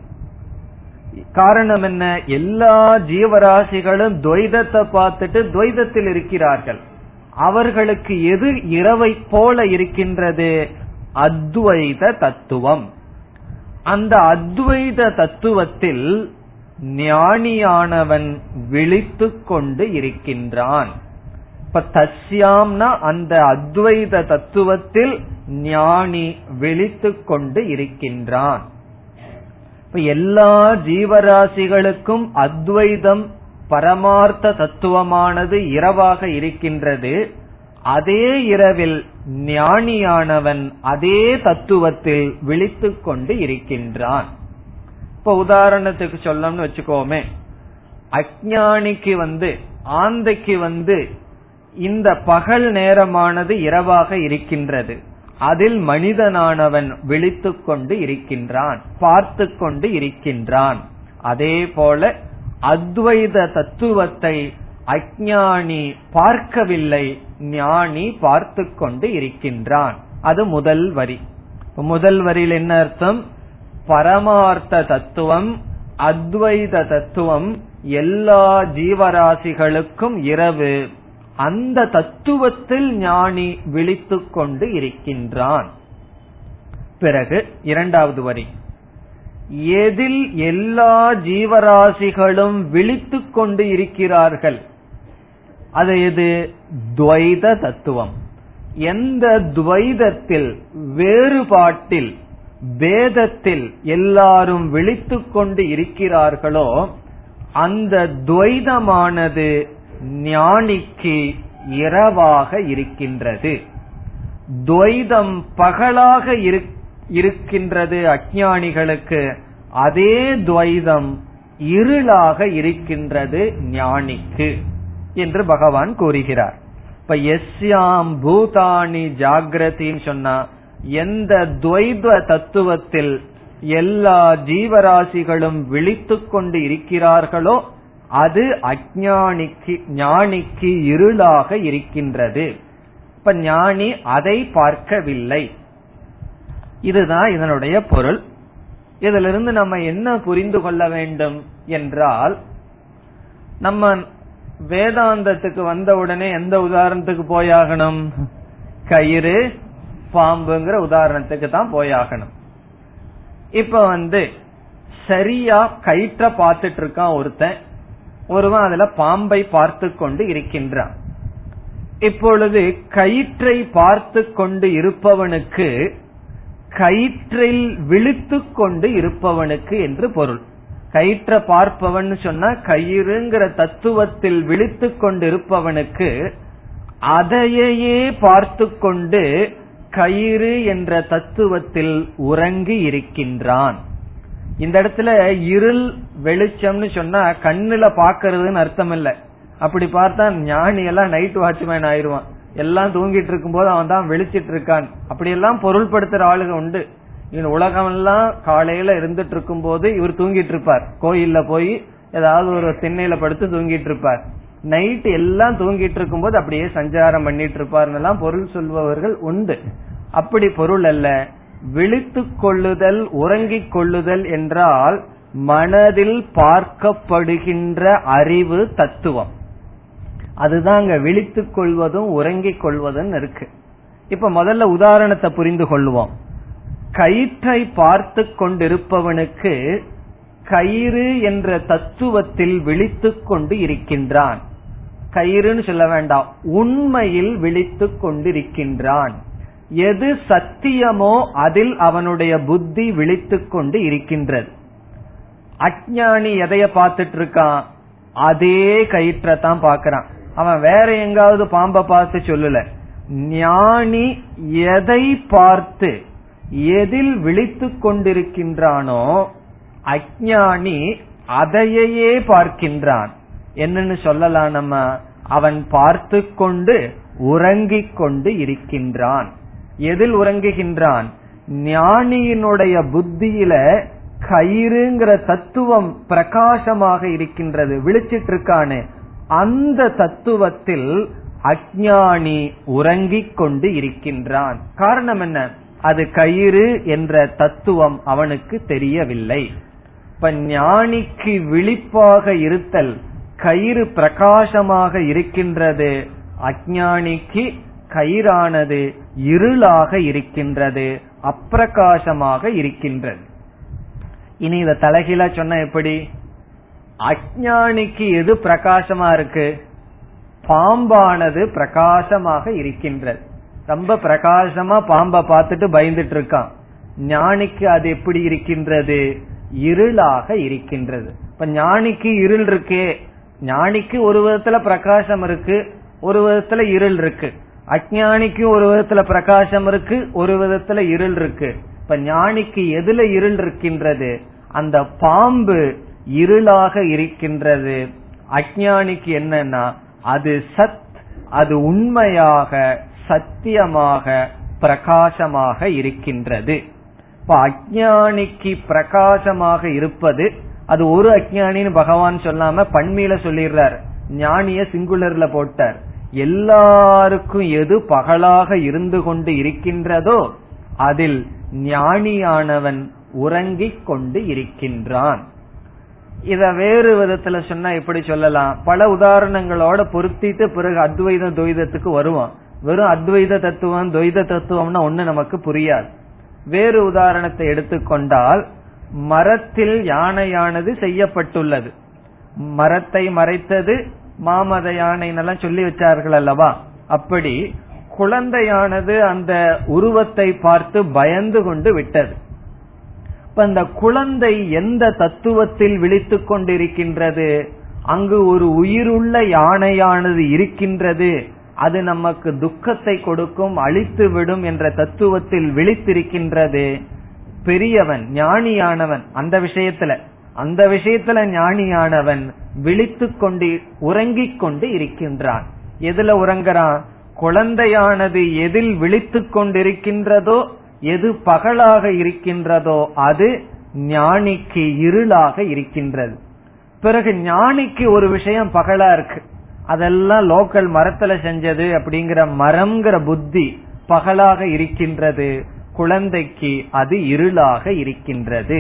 காரணம் என்ன? எல்லா ஜீவராசிகளும் துவைதத்தை பார்த்துட்டு துவைதத்தில் இருக்கிறார்கள். அவர்களுக்கு எது இரவை போல இருக்கின்றது? அத்வைத தத்துவம். அந்த அத்வைத தத்துவத்தில் ஞானியானவன் விழித்து கொண்டு இருக்கின்றான். இப்ப தஸ்யாம்னா அந்த அத்வைத தத்துவத்தில் ஞானி விழித்து கொண்டு இருக்கின்றான். இப்ப எல்லா ஜீவராசிகளுக்கும் அத்வைதம் பரமார்த்த தத்துவமானது இரவாக இருக்கின்றது. அதே இரவில் ஞானியானவன் அதே தத்துவத்தில் விழித்து கொண்டு இருக்கின்றான். இப்ப உதாரணத்துக்கு சொல்லணும்னு வச்சுக்கோமே. அஜானிக்கு வந்து ஆந்தைக்கு வந்து இந்த பகல் நேரமானது இரவாக இருக்கின்றது. அதில் மனிதனானவன் விழித்து கொண்டு இருக்கின்றான் பார்த்து கொண்டு இருக்கின்றான். அதே போல அத்வைத தத்துவத்தை அஜானி பார்க்கவில்லை ஞானி பார்த்து கொண்டு இருக்கின்றான். அது முதல் வரி. முதல் வரியில் என்ன அர்த்தம்? பரமார்த்த தத்துவம் அத்வைத தத்துவம் எல்லா ஜீவராசிகளுக்கும் இரவு. அந்த தத்துவத்தில் ஞானி விழித்துக் கொண்டு இருக்கின்றான். பிறகு இரண்டாவது வரி. எதில் எல்லா ஜீவராசிகளும் விழித்துக் கொண்டு இருக்கிறார்கள்? அது எது? துவைத தத்துவம். எந்த துவைதத்தில் வேறுபாட்டில் வேதத்தில் எல்லாரும் விழித்துக் கொண்டு இருக்கிறார்களோ அந்த துவைதமானது ஞானிக்கு இரவாக இருக்கின்றது. துவைதம் பகலாக இருக்கின்றது அஜானிகளுக்கு அதே துவைதம் இருளாக இருக்கின்றது ஞானிக்கு. என்று பகவான் கூறுகிறார். இப்ப எஸ்யாம் பூதானி ஜாகிரதின்னு சொன்னா எந்த துவைத தத்துவத்தில் எல்லா ஜீவராசிகளும் விழித்துக் கொண்டு இருக்கிறார்களோ அது அஜானிக்கு ஞானிக்கு இருளாக இருக்கின்றது. இப்ப ஞானி அதை பார்க்கவில்லை. இதுதான் இதனுடைய பொருள். இதிலிருந்து நம்ம என்ன புரிந்து கொள்ள வேண்டும் என்றால் நம்ம வேதாந்தத்துக்கு வந்த உடனே எந்த உதாரணத்துக்கு போயாகணும்? கயிறு பாம்புங்கிற உதாரணத்துக்கு தான் போயாகணும். இப்ப வந்து சரியா கயிற்ற பார்த்துட்டு இருக்கான் ஒருத்தன். ஒருவன் அதுல பாம்பை பார்த்து கொண்டு இருக்கின்றான். இப்பொழுது கயிற்றை பார்த்து கொண்டு இருப்பவனுக்கு கயிற்றில் விழித்து கொண்டு இருப்பவனுக்கு என்று பொருள். கயிற்ற பார்ப்பவன் சொன்னா கயிறுங்கிற தத்துவத்தில் விழித்து கொண்டிருப்பவனுக்கு அதையே பார்த்து கொண்டு கயிறு என்ற தத்துவத்தில் உறங்கி இருக்கின்றான். இந்த இடத்துல இருள் வெளிச்சம்னு சொன்னா கண்ணுல பாக்குறதுன்னு அர்த்தம் இல்ல அப்படி பார்த்தா ஞானி எல்லாம் நைட் வாட்ச்மேன் ஆயிருவான் எல்லாம் தூங்கிட்டு இருக்கும் போது அவன் தான் வெளிச்சிட்டு இருக்கான். அப்படி எல்லாம் பொருள்படுத்துற ஆளுங்க உண்டு. உலகம் எல்லாம் காலையில இருந்துட்டு இருக்கும் போது இவர் தூங்கிட்டு இருப்பார் கோயில்ல போய் ஏதாவது ஒரு திண்ணையில படுத்து தூங்கிட்டு இருப்பார் நைட் எல்லாம் தூங்கிட்டு இருக்கும் போது அப்படியே சஞ்சாரம் பண்ணிட்டு இருப்பார்னெல்லாம் பொருள் சொல்பவர்கள் உண்டு. அப்படி பொருள் அல்ல. விழித்து கொள்ளுதல் உறங்கிக் கொள்ளுதல் என்றால் மனதில் பார்க்கப்படுகின்ற அறிவு தத்துவம். அதுதான் அங்க விழித்துக் கொள்வதும் உறங்கிக் கொள்வதும் இருக்கு. இப்ப முதல்ல உதாரணத்தை புரிந்து கொள்வோம். கயிற்றை பார்த்து கொண்டிருப்பவனுக்கு கயிறு என்ற தத்துவத்தில் விழித்துக் கொண்டு இருக்கின்றான். கயிறுன்னு சொல்ல வேண்டாம். உண்மையில் விழித்துக் கொண்டிருக்கின்றான். எது சத்தியமோ அதில் அவனுடைய புத்தி விழித்துக் கொண்டு இருக்கின்றது. அஜானி எதைய பார்த்துட்டு இருக்கான் அதே கயிற்றை தான் பாக்கிறான் அவன் வேற எங்காவது பாம்பை பார்த்து சொல்லல. ஞானி எதை பார்த்து எதில் விழித்துக் கொண்டிருக்கின்றானோ அஜானி அதையே பார்க்கின்றான். என்னன்னு சொல்லலாம் நம்ம. அவன் பார்த்து கொண்டு உறங்கிக் கொண்டு இருக்கின்றான். எதில் உறங்குகின்றான்? ஞானியினுடைய புத்தியில கயிறுங்கிற தத்துவம் பிரகாசமாக இருக்கின்றது. விழிச்சிட்டு இருக்கானு. அந்த தத்துவத்தில் அஜானி உறங்கிக் கொண்டு இருக்கின்றான். காரணம் என்ன? அது கயிறு என்ற தத்துவம் அவனுக்கு தெரியவில்லை. இப்ப ஞானிக்கு விழிப்பாக இருத்தல் கயிறு பிரகாசமாக இருக்கின்றது அஜானிக்கு கயிறானது இருளாக இருக்கின்றது அப்பிரகாசமாக இருக்கின்றது. இனி இத தலைகீழா சொன்ன எப்படி? அஜானிக்கு எது பிரகாசமா இருக்கு? பாம்பானது பிரகாசமாக இருக்கின்றது. ரொம்ப பிரகாசமா பாம்பை பார்த்துட்டு பயந்துட்டு இருக்கான் ஞானிக்கு அது எப்படி இருக்கின்றது? இருளாக இருக்கின்றது. இப்ப ஞானிக்கு இருள் இருக்கே. ஞானிக்கு ஒரு விதத்துல பிரகாசம் இருக்கு ஒரு விதத்துல இருள் இருக்கு. அஜானிக்கு ஒரு விதத்துல பிரகாசம் இருக்கு ஒரு விதத்துல இருள் இருக்கு. இப்ப ஞானிக்கு எதுல இருள் இருக்கின்றது? அந்த பாம்பு இருளாக இருக்கின்றது. அஜானிக்கு என்னன்னா அது சத் அது உண்மையாக சத்தியமாக பிரகாசமாக இருக்கின்றது. இப்ப அஜானிக்கு பிரகாசமாக இருப்பது அது ஒரு அஜானின்னு பகவான் சொல்லாம பண்மையில சொல்லிடுறார். ஞானிய சிங்குலர்ல போட்டார். எல்லாருக்கும் எது பகலாக இருந்து கொண்டு இருக்கின்றதோ அதில் ஞானியானவன் உறங்கிக் கொண்டு இருக்கின்றான். இத வேறு விதத்துல சொன்னா எப்படி சொல்லலாம். பல உதாரணங்களோட பொருத்திட்டு பிறகு அத்வைத துவைதத்துக்கு வருவான். வெறும் அத்வைத தத்துவம் துவைத தத்துவம்னா ஒண்ணு நமக்கு புரியாது. வேறு உதாரணத்தை எடுத்துக்கொண்டால் மரத்தில் யானையானது செய்யப்பட்டுள்ளது. மரத்தை மறைத்தது மாமத யானைன்னெல்லாம் சொல்லி வச்சார்கள் அல்லவா? அப்படி குழந்தையானது அந்த உருவத்தை பார்த்து பயந்து கொண்டு விட்டது. இப்ப அந்த குழந்தை எந்த தத்துவத்தில் விழித்துக் கொண்டிருக்கின்றது? அங்கு ஒரு உயிருள்ள யானையானது இருக்கின்றது. அது நமக்கு துக்கத்தை கொடுக்கும் அழித்து விடும் என்ற தத்துவத்தில் விழித்திருக்கின்றது. பெரியவன் ஞானியானவன் அந்த விஷயத்துல அந்த விஷயத்துல ஞானியானவன் விழித்து கொண்டு உறங்கிக் கொண்டு இருக்கின்றான். எதுல உறங்குறான்? குழந்தையானது எதில் விழித்து கொண்டிருக்கின்றதோ எது பகலாக இருக்கின்றதோ அது ஞானிக்கு இருளாக இருக்கின்றது. பிறகு ஞானிக்கு ஒரு விஷயம் பகலா இருக்கு. அதெல்லாம் லோக்கல் மரத்துல செஞ்சது அப்படிங்கிற மரம்ங்கிற புத்தி பகலாக இருக்கின்றது. குழந்தைக்கு அது இருளாக இருக்கின்றது.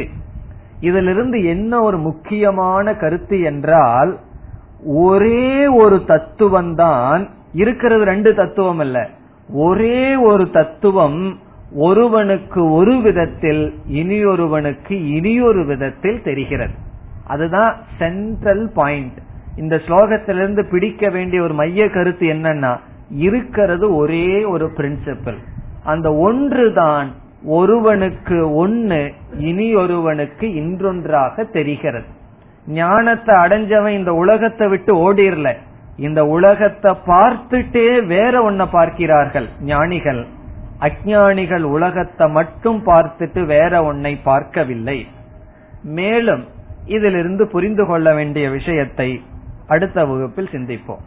இதிலிருந்து என்ன ஒரு முக்கியமான கருத்து என்றால் ஒரே ஒரு தத்துவம் தான் இருக்கிறது ரெண்டு தத்துவம் அல்ல ஒரே ஒரு தத்துவம் ஒருவனுக்கு ஒரு விதத்தில் இனியொருவனுக்கு இனியொரு விதத்தில் தெரிகிறது. அதுதான் சென்ட்ரல் பாயிண்ட் இந்த ஸ்லோகத்திலிருந்து பிடிக்க வேண்டிய ஒரு மைய கருத்து என்னன்னா இருக்கிறது ஒரே ஒரு பிரின்சிபல் அந்த ஒன்று தான் ஒருவனுக்கு ஒன்னு இனி ஒருவனுக்கு இன்றொன்றாக தெரிகிறது. ஞானத்தை அடைஞ்சவன் இந்த உலகத்தை விட்டு ஓடிரல. இந்த உலகத்தை பார்த்துட்டே வேற ஒன்ன பார்க்கிறார்கள் ஞானிகள். அஜானிகள் உலகத்தை மட்டும் பார்த்துட்டு வேற ஒன்னை பார்க்கவில்லை. மேலும் இதிலிருந்து புரிந்து கொள்ள வேண்டிய விஷயத்தை அடுத்த வகுப்பில் சிந்திப்போம்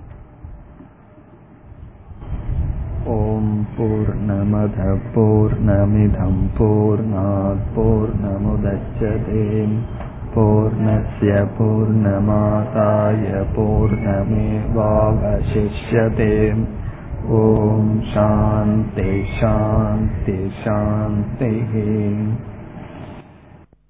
ॐ पूर्णमदः पूर्णमिदं पूर्णात् पूर्णमुदच्यते पूर्णस्य पूर्णमादाय पूर्णमेवावशिष्यते ॐ शान्ति शान्ति शान्तिः